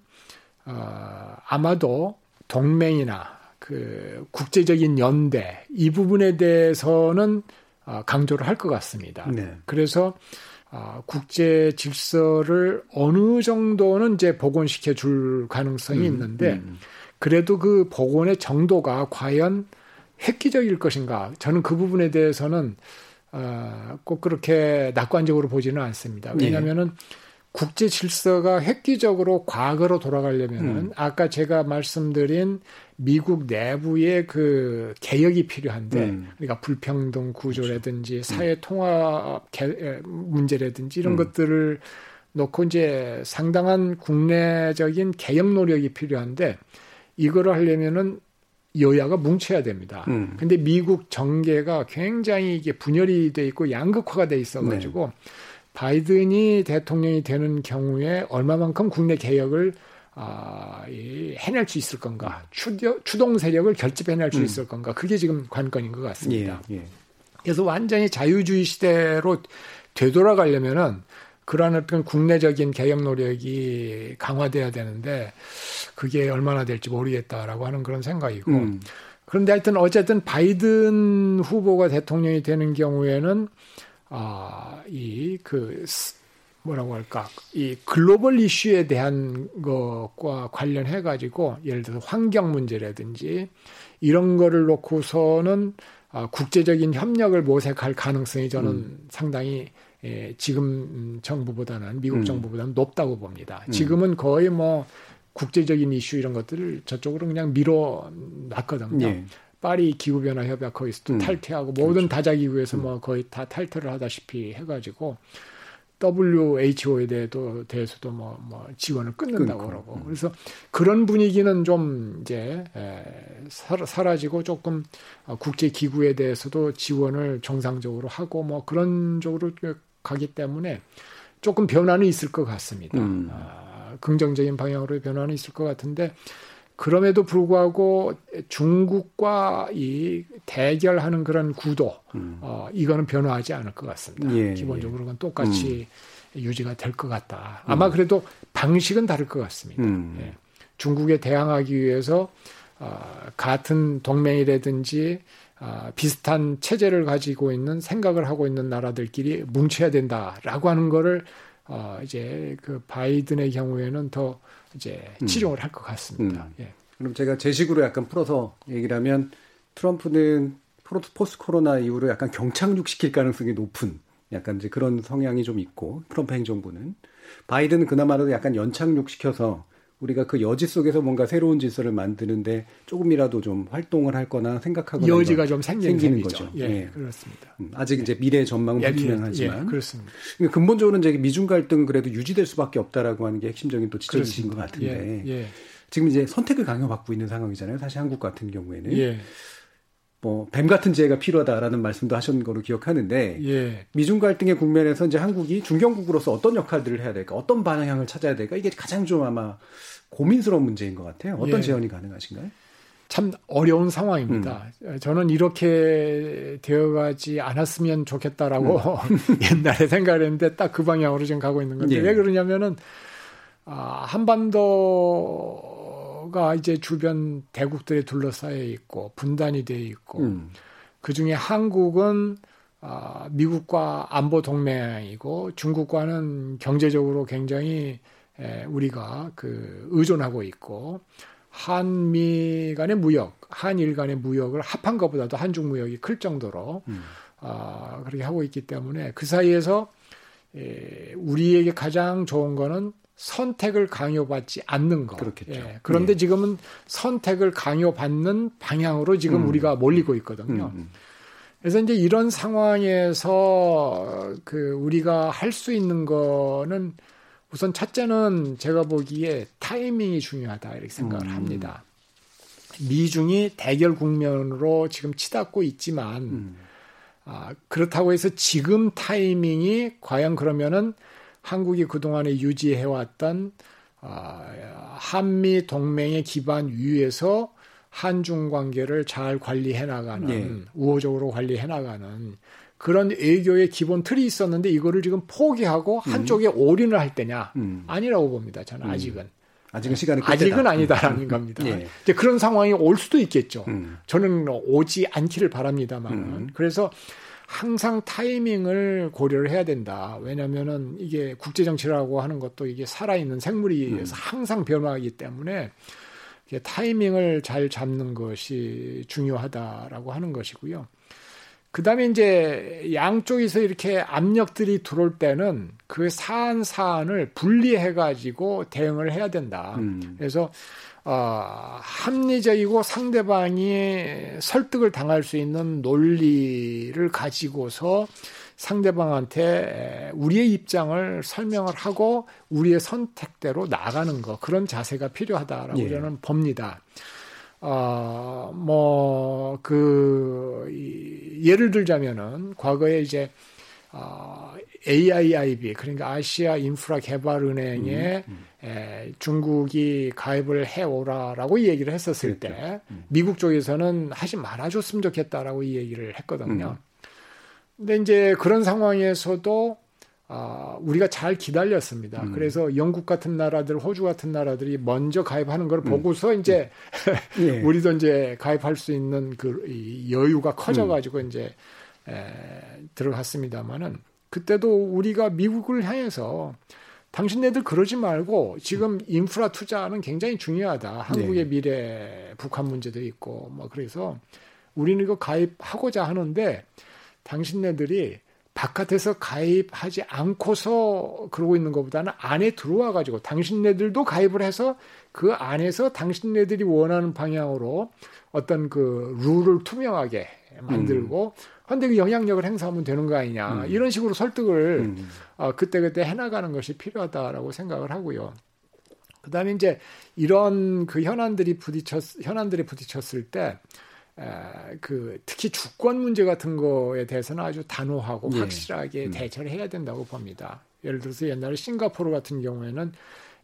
어, 아마도 동맹이나 그 국제적인 연대 이 부분에 대해서는 어, 강조를 할 것 같습니다. 네. 그래서 어, 국제 질서를 어느 정도는 이제 복원시켜 줄 가능성이 음, 있는데 음. 그래도 그 복원의 정도가 과연 획기적일 것인가? 저는 그 부분에 대해서는 어, 꼭 그렇게 낙관적으로 보지는 않습니다. 왜냐하면은 네. 국제 질서가 획기적으로 과거로 돌아가려면은 음. 아까 제가 말씀드린 미국 내부의 그 개혁이 필요한데 음. 그러니까 불평등 구조라든지 그렇죠. 사회 통합 문제라든지 이런 음. 것들을 놓고 이제 상당한 국내적인 개혁 노력이 필요한데 이거를 하려면은 여야가 뭉쳐야 됩니다. 음. 근데 미국 정계가 굉장히 이게 분열이 돼 있고 양극화가 돼 있어 가지고 네. 바이든이 대통령이 되는 경우에 얼마만큼 국내 개혁을 아, 이, 해낼 수 있을 건가, 추겨, 추동 세력을 결집해낼 수 음. 있을 건가, 그게 지금 관건인 것 같습니다. 예, 예. 그래서 완전히 자유주의 시대로 되돌아가려면은 그러한 어떤 국내적인 개혁 노력이 강화돼야 되는데 그게 얼마나 될지 모르겠다라고 하는 그런 생각이고 음. 그런데 하여튼 어쨌든 바이든 후보가 대통령이 되는 경우에는 아, 이, 그, 뭐라고 할까, 이 글로벌 이슈에 대한 것과 관련해 가지고, 예를 들어서 환경 문제라든지, 이런 거를 놓고서는 아, 국제적인 협력을 모색할 가능성이 저는 음. 상당히 예, 지금 정부보다는 미국 음. 정부보다는 높다고 봅니다. 음. 지금은 거의 뭐 국제적인 이슈 이런 것들을 저쪽으로 그냥 밀어 놨거든요. 예. 파리 기후변화 협약 거기서 음. 탈퇴하고 모든 그렇죠. 다자기구에서 음. 뭐 거의 다 탈퇴를 하다시피 해가지고 WHO에 대해도 대해서도 뭐, 뭐 지원을 끊는다고 끊고. 그러고 음. 그래서 그런 분위기는 좀 이제 에, 사라지고 조금 어, 국제 기구에 대해서도 지원을 정상적으로 하고 뭐 그런 쪽으로 가기 때문에 조금 변화는 있을 것 같습니다. 음. 아, 긍정적인 방향으로 변화는 있을 것 같은데 그럼에도 불구하고 중국과 이 대결하는 그런 구도, 음. 어, 이거는 변화하지 않을 것 같습니다. 예, 기본적으로는 예. 똑같이 음. 유지가 될 것 같다. 아마 음. 그래도 방식은 다를 것 같습니다. 음. 예. 중국에 대항하기 위해서 어, 같은 동맹이라든지 어, 비슷한 체제를 가지고 있는 생각을 하고 있는 나라들끼리 뭉쳐야 된다라고 하는 거를 어, 이제 그 바이든의 경우에는 더 이제 음. 치료를 음. 할것 같습니다. 음. 예. 그럼 제가 제 식으로 약간 풀어서 얘기를 하면 트럼프는 포스트 코로나 이후로 약간 경착륙시킬 가능성이 높은 약간 이제 그런 성향이 좀 있고 트럼프 행정부는 바이든은 그나마라도 약간 연착륙시켜서 우리가 그 여지 속에서 뭔가 새로운 질서를 만드는데 조금이라도 좀 활동을 할 거나 생각하거나 여지가 좀 생기는, 생기는 거죠. 예, 예, 그렇습니다. 음, 아직 이제 미래 전망은 예, 불투명하지만 예, 그렇습니다. 그러니까 근본적으로 이제 미중 갈등 그래도 유지될 수밖에 없다라고 하는 게 핵심적인 또 지적이신 것 같은데 예, 예. 지금 이제 선택을 강요받고 있는 상황이잖아요. 사실 한국 같은 경우에는 예. 뭐 뱀 같은 지혜가 필요하다라는 말씀도 하신 거로 기억하는데 예. 미중 갈등의 국면에서 이제 한국이 중견국으로서 어떤 역할들을 해야 될까, 어떤 방향을 찾아야 될까 이게 가장 좀 아마 고민스러운 문제인 것 같아요. 어떤 예. 제언이 가능하신가요? 참 어려운 상황입니다. 음. 저는 이렇게 되어가지 않았으면 좋겠다라고 음. [laughs] 옛날에 생각했는데 딱 그 방향으로 지금 가고 있는 건데 예. 왜 그러냐면은 아, 한반도 가 이제 주변 대국들에 둘러싸여 있고 분단이 돼 있고 음. 그 중에 한국은 아, 미국과 안보 동맹이고 중국과는 경제적으로 굉장히 에, 우리가 그 의존하고 있고 한미 간의 무역, 한일 간의 무역을 합한 것보다도 한중 무역이 클 정도로 음. 아, 그렇게 하고 있기 때문에 그 사이에서 에, 우리에게 가장 좋은 거는 선택을 강요받지 않는 것. 그렇겠죠. 예. 그런데 예. 지금은 선택을 강요받는 방향으로 지금 음. 우리가 몰리고 있거든요. 음, 음. 그래서 이제 이런 상황에서 그 우리가 할 수 있는 거는 우선 첫째는 제가 보기에 타이밍이 중요하다 이렇게 생각을 음. 합니다. 미중이 대결 국면으로 지금 치닫고 있지만 음. 아, 그렇다고 해서 지금 타이밍이 과연 그러면은 한국이 그동안에 유지해왔던 어, 한미 동맹의 기반 위에서 한중 관계를 잘 관리해 나가는 네. 우호적으로 관리해 나가는 그런 외교의 기본 틀이 있었는데 이거를 지금 포기하고 음. 한쪽에 올인을 할 때냐 음. 아니라고 봅니다. 저는 음. 아직은 아직은 시간은 끝 아직은 아니다라는 음. 겁니다. 예. 이제 그런 상황이 올 수도 있겠죠. 음. 저는 오지 않기를 바랍니다만. 음. 그래서 항상 타이밍을 고려를 해야 된다. 왜냐면은 이게 국제 정치라고 하는 것도 이게 살아있는 생물이 음. 항상 변화하기 때문에 타이밍을 잘 잡는 것이 중요하다라고 하는 것이고요. 그 다음에 이제 양쪽에서 이렇게 압력들이 들어올 때는 그 사안 사안을 분리해가지고 대응을 해야 된다. 음. 그래서 어, 합리적이고 상대방이 설득을 당할 수 있는 논리를 가지고서 상대방한테 우리의 입장을 설명을 하고 우리의 선택대로 나가는 것 그런 자세가 필요하다라고 예. 저는 봅니다. 어, 뭐, 그, 예를 들자면은, 과거에 이제, 어, AIIB, 그러니까 아시아 인프라 개발은행에 음, 음. 에, 중국이 가입을 해오라라고 얘기를 했었을 그랬죠. 때, 음. 미국 쪽에서는 하지 말아줬으면 좋겠다라고 이 얘기를 했거든요. 음. 근데 이제 그런 상황에서도 아, 우리가 잘 기다렸습니다. 음. 그래서 영국 같은 나라들, 호주 같은 나라들이 먼저 가입하는 걸 음. 보고서 음. 이제 예. [laughs] 우리도 이제 가입할 수 있는 그 여유가 커져가지고 음. 이제 에, 들어갔습니다만은 그때도 우리가 미국을 향해서 당신네들 그러지 말고 지금 인프라 투자는 굉장히 중요하다. 한국의 네. 미래, 북한 문제도 있고 뭐 그래서 우리는 이거 가입하고자 하는데 당신네들이 바깥에서 가입하지 않고서 그러고 있는 것보다는 안에 들어와 가지고 당신네들도 가입을 해서 그 안에서 당신네들이 원하는 방향으로 어떤 그 룰을 투명하게 만들고 음. 근데 그 영향력을 행사하면 되는 거 아니냐 음. 이런 식으로 설득을 음. 어, 그때 그때 해나가는 것이 필요하다라고 생각을 하고요. 그 다음에 이제 이런 그 현안들이 부딪혔 현안들이 부딪혔을 때그 특히 주권 문제 같은 거에 대해서는 아주 단호하고 예. 확실하게 음. 대처를 해야 된다고 봅니다. 예를 들어서 옛날에 싱가포르 같은 경우에는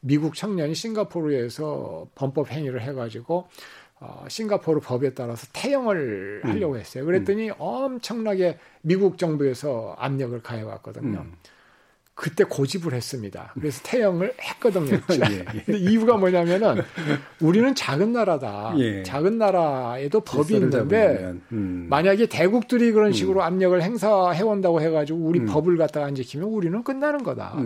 미국 청년이 싱가포르에서 범법 행위를 해가지고 어, 싱가포르 법에 따라서 태형을 음. 하려고 했어요. 그랬더니 음. 엄청나게 미국 정부에서 압력을 가해왔거든요. 음. 그때 고집을 했습니다. 그래서 태형을 했거든요. [laughs] 예, 예. 근데 이유가 뭐냐면은 우리는 작은 나라다. 예. 작은 나라에도 법이 있는데 음. 만약에 대국들이 그런 음. 식으로 음. 압력을 행사해 온다고 해가지고 우리 음. 법을 갖다가 안 지키면 우리는 끝나는 거다.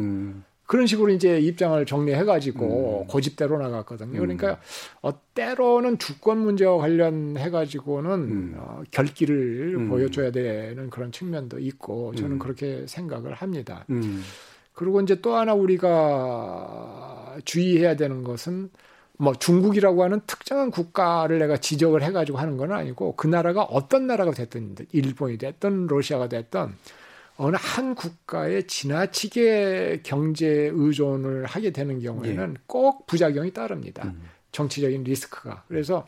음. 그런 식으로 이제 입장을 정리해가지고 음. 고집대로 나갔거든요. 그러니까 어, 때로는 주권 문제와 관련해가지고는 어, 결기를 보여줘야 되는 그런 측면도 있고 저는 그렇게 생각을 합니다. 그리고 이제 또 하나 우리가 주의해야 되는 것은 뭐 중국이라고 하는 특정한 국가를 내가 지적을 해가지고 하는 건 아니고 그 나라가 어떤 나라가 됐든 일본이 됐든 러시아가 됐든 어느 한 국가에 지나치게 경제 의존을 하게 되는 경우에는 예. 꼭 부작용이 따릅니다. 음. 정치적인 리스크가. 그래서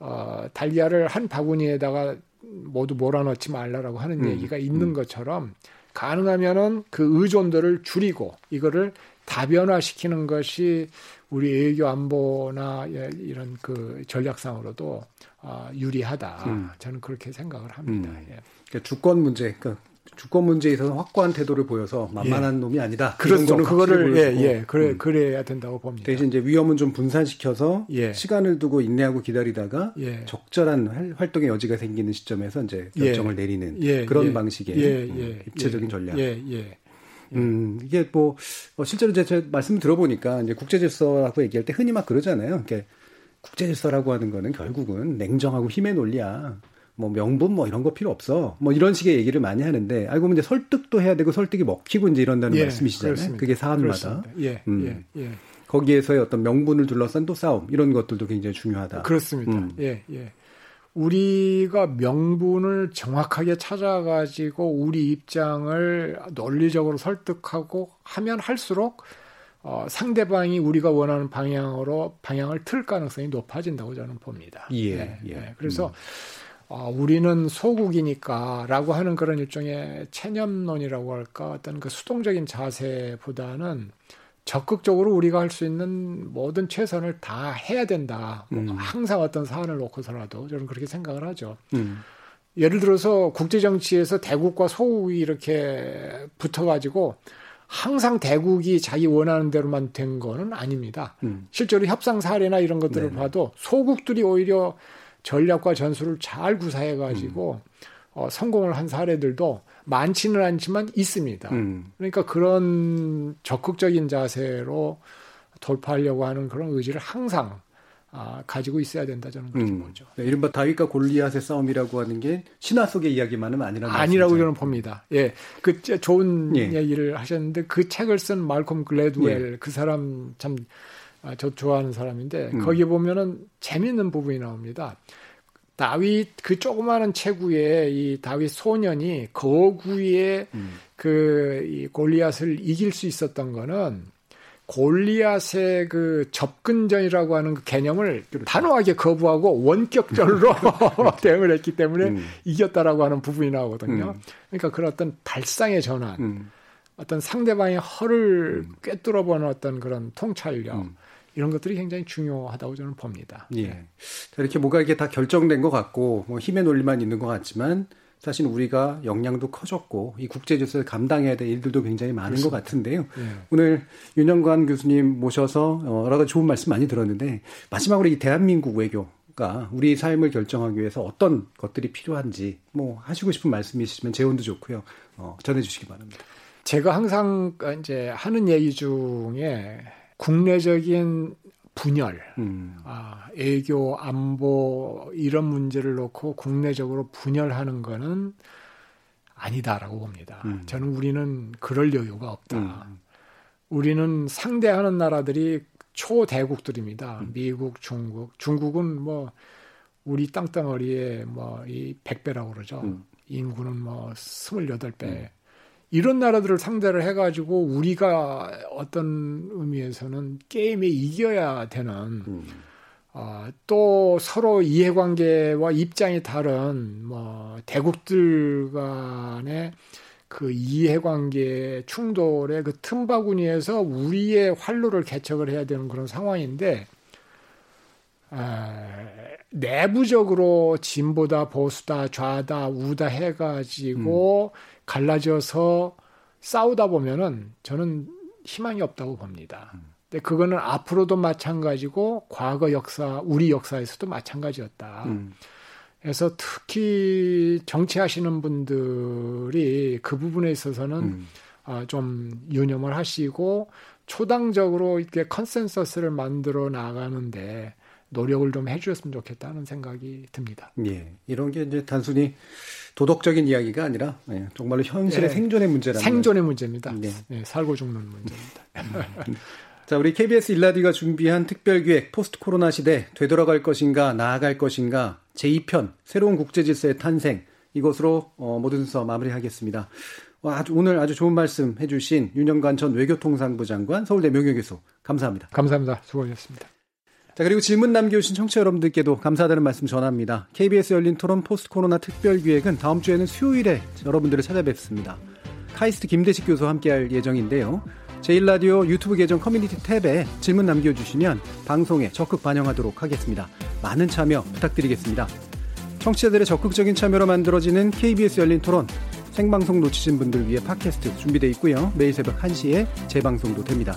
어, 달걀을 한 바구니에다가 모두 몰아넣지 말라라고 하는 음. 얘기가 있는 음. 것처럼 가능하면은 그 의존도를 줄이고 이거를 다변화시키는 것이 우리 외교 안보나 예, 이런 그 전략상으로도 어, 유리하다. 음. 저는 그렇게 생각을 합니다. 음. 예. 그러니까 주권 문제, 그러니까 주권 문제에 있어서 확고한 태도를 보여서 만만한 예. 놈이 아니다. 그렇죠. 그거를 예, 예, 그래 음. 그래야 된다고 봅니다. 대신 이제 위험은 좀 분산시켜서 예. 시간을 두고 인내하고 기다리다가 예. 적절한 활동의 여지가 생기는 시점에서 이제 예. 결정을 내리는 예, 그런 방식의 음, 입체적인 전략. 음, 이게 뭐, 어, 실제로 제가 말씀 들어보니까 이제 국제 질서라고 얘기할 때 흔히 막 그러잖아요. 이게 국제 질서라고 하는 거는 결국은 냉정하고 힘의 논리야. 뭐 명분 뭐 이런 거 필요 없어. 뭐 이런 식의 얘기를 많이 하는데 알고 보면 이제 설득도 해야 되고 설득이 먹히고 이제 이런다는 예, 말씀이시잖아요. 그렇습니다. 그게 사안마다. 예, 음. 예, 예. 거기에서의 어떤 명분을 둘러싼 또 싸움 이런 것들도 굉장히 중요하다. 그렇습니다. 음. 예, 예. 우리가 명분을 정확하게 찾아가지고 우리 입장을 논리적으로 설득하고 하면 할수록 어, 상대방이 우리가 원하는 방향으로 방향을 틀 가능성이 높아진다고 저는 봅니다. 예, 예. 예. 그래서 음. 어, 우리는 소국이니까라고 하는 그런 일종의 체념론이라고 할까 어떤 그 수동적인 자세보다는 적극적으로 우리가 할 수 있는 모든 최선을 다 해야 된다. 뭐 음. 항상 어떤 사안을 놓고서라도 저는 그렇게 생각을 하죠. 음. 예를 들어서 국제 정치에서 대국과 소국이 이렇게 붙어가지고 항상 대국이 자기 원하는 대로만 된 거는 아닙니다. 음. 실제로 협상 사례나 이런 것들을 네네. 봐도 소국들이 오히려 전략과 전술을 잘 구사해 가지고 음. 어, 성공을 한 사례들도 많지는 않지만 있습니다. 음. 그러니까 그런 적극적인 자세로 돌파하려고 하는 그런 의지를 항상 아, 가지고 있어야 된다 저는 그렇게 음. 보죠. 네, 이른바 다윗과 골리앗의 싸움이라고 하는 게 신화 속의 이야기만은 아니라는 아니라고. 저는 봅니다. 예, 그 저- 좋은 예. 얘기를 하셨는데 그 책을 쓴 말콤 글래드웰 그 사람 참 아, 저 좋아하는 사람인데 음. 거기 보면은 재밌는 부분이 나옵니다. 다윗 그 조그마한 체구에 이 다윗 소년이 거구에 음. 그이 골리앗을 이길 수 있었던 거는 골리앗의 그 접근전이라고 하는 그 개념을 그렇죠. 단호하게 거부하고 원격전으로 [laughs] [laughs] 대응을 했기 때문에 음. 이겼다라고 하는 부분이 나오거든요. 음. 그러니까 그런 어떤 발상의 전환, 음. 어떤 상대방의 허를 꿰뚫어보는 어떤 그런 통찰력 음. 이런 것들이 굉장히 중요하다고 저는 봅니다. 예. 자, 이렇게 뭐가 이게 다 결정된 것 같고 뭐 힘의 논리만 있는 것 같지만 사실 우리가 역량도 커졌고 이 국제 질서를 감당해야 될 일들도 굉장히 많은 것 같은데요. 예. 오늘 윤영관 교수님 모셔서 어, 여러 가지 좋은 말씀 많이 들었는데 마지막으로 이 대한민국 외교가 우리 삶을 결정하기 위해서 어떤 것들이 필요한지 뭐 하시고 싶은 말씀이 있으시면 재원도 좋고요. 어, 전해주시기 바랍니다. 제가 항상 이제 하는 얘기 중에 국내적인 분열, 음, 아, 애교, 안보 이런 문제를 놓고 국내적으로 분열하는 거는 아니다라고 봅니다. 음. 저는 우리는 그럴 여유가 없다. 음. 우리는 상대하는 나라들이 초대국들입니다. 음. 미국, 중국. 중국은 뭐 우리 땅덩어리에 뭐 이 100배라고 그러죠. 음. 인구는 뭐 28배. 이런 나라들을 상대를 해가지고 우리가 어떤 의미에서는 게임에 이겨야 되는 음. 어, 또 서로 이해관계와 입장이 다른 뭐 대국들 간의 그 이해관계 충돌의 그 틈바구니에서 우리의 활로를 개척을 해야 되는 그런 상황인데 아, 내부적으로 진보다 보수다 좌다 우다 해가지고 갈라져서 싸우다 보면은 저는 희망이 없다고 봅니다. 근데 그거는 앞으로도 마찬가지고 과거 역사 우리 역사에서도 마찬가지였다. 음. 그래서 특히 정치하시는 분들이 그 부분에 있어서는 음. 아, 좀 유념을 하시고 초당적으로 이렇게 컨센서스를 만들어 나가는데 노력을 좀 해주셨으면 좋겠다는 생각이 듭니다. 예. 이런 게 이제 단순히 도덕적인 이야기가 아니라 예, 정말로 현실의 예. 생존의 문제라는 생존의 문제입니다. 네. 네, 살고 죽는 문제입니다. [laughs] 자, 우리 KBS 일라디오가 준비한 특별기획 포스트 코로나 시대 되돌아갈 것인가 나아갈 것인가 제2편 새로운 국제 질서의 탄생 이것으로 어, 모든 순서 마무리하겠습니다. 와, 아주 오늘 아주 좋은 말씀 해주신 윤영관 전 외교통상부 장관 서울대 명예교수 감사합니다. 감사합니다. 수고하셨습니다. 자, 그리고 질문 남겨주신 청취자 여러분들께도 감사하다는 말씀 전합니다. KBS 열린 토론 포스트 코로나 특별 기획은 다음 주에는 수요일에 여러분들을 찾아뵙습니다. 카이스트 김대식 교수와 함께할 예정인데요. 제1라디오 유튜브 계정 커뮤니티 탭에 질문 남겨주시면 방송에 적극 반영하도록 하겠습니다. 많은 참여 부탁드리겠습니다. 청취자들의 적극적인 참여로 만들어지는 KBS 열린 토론 생방송 놓치신 분들 위해 팟캐스트 준비되어 있고요. 매일 새벽 1시에 재방송도 됩니다.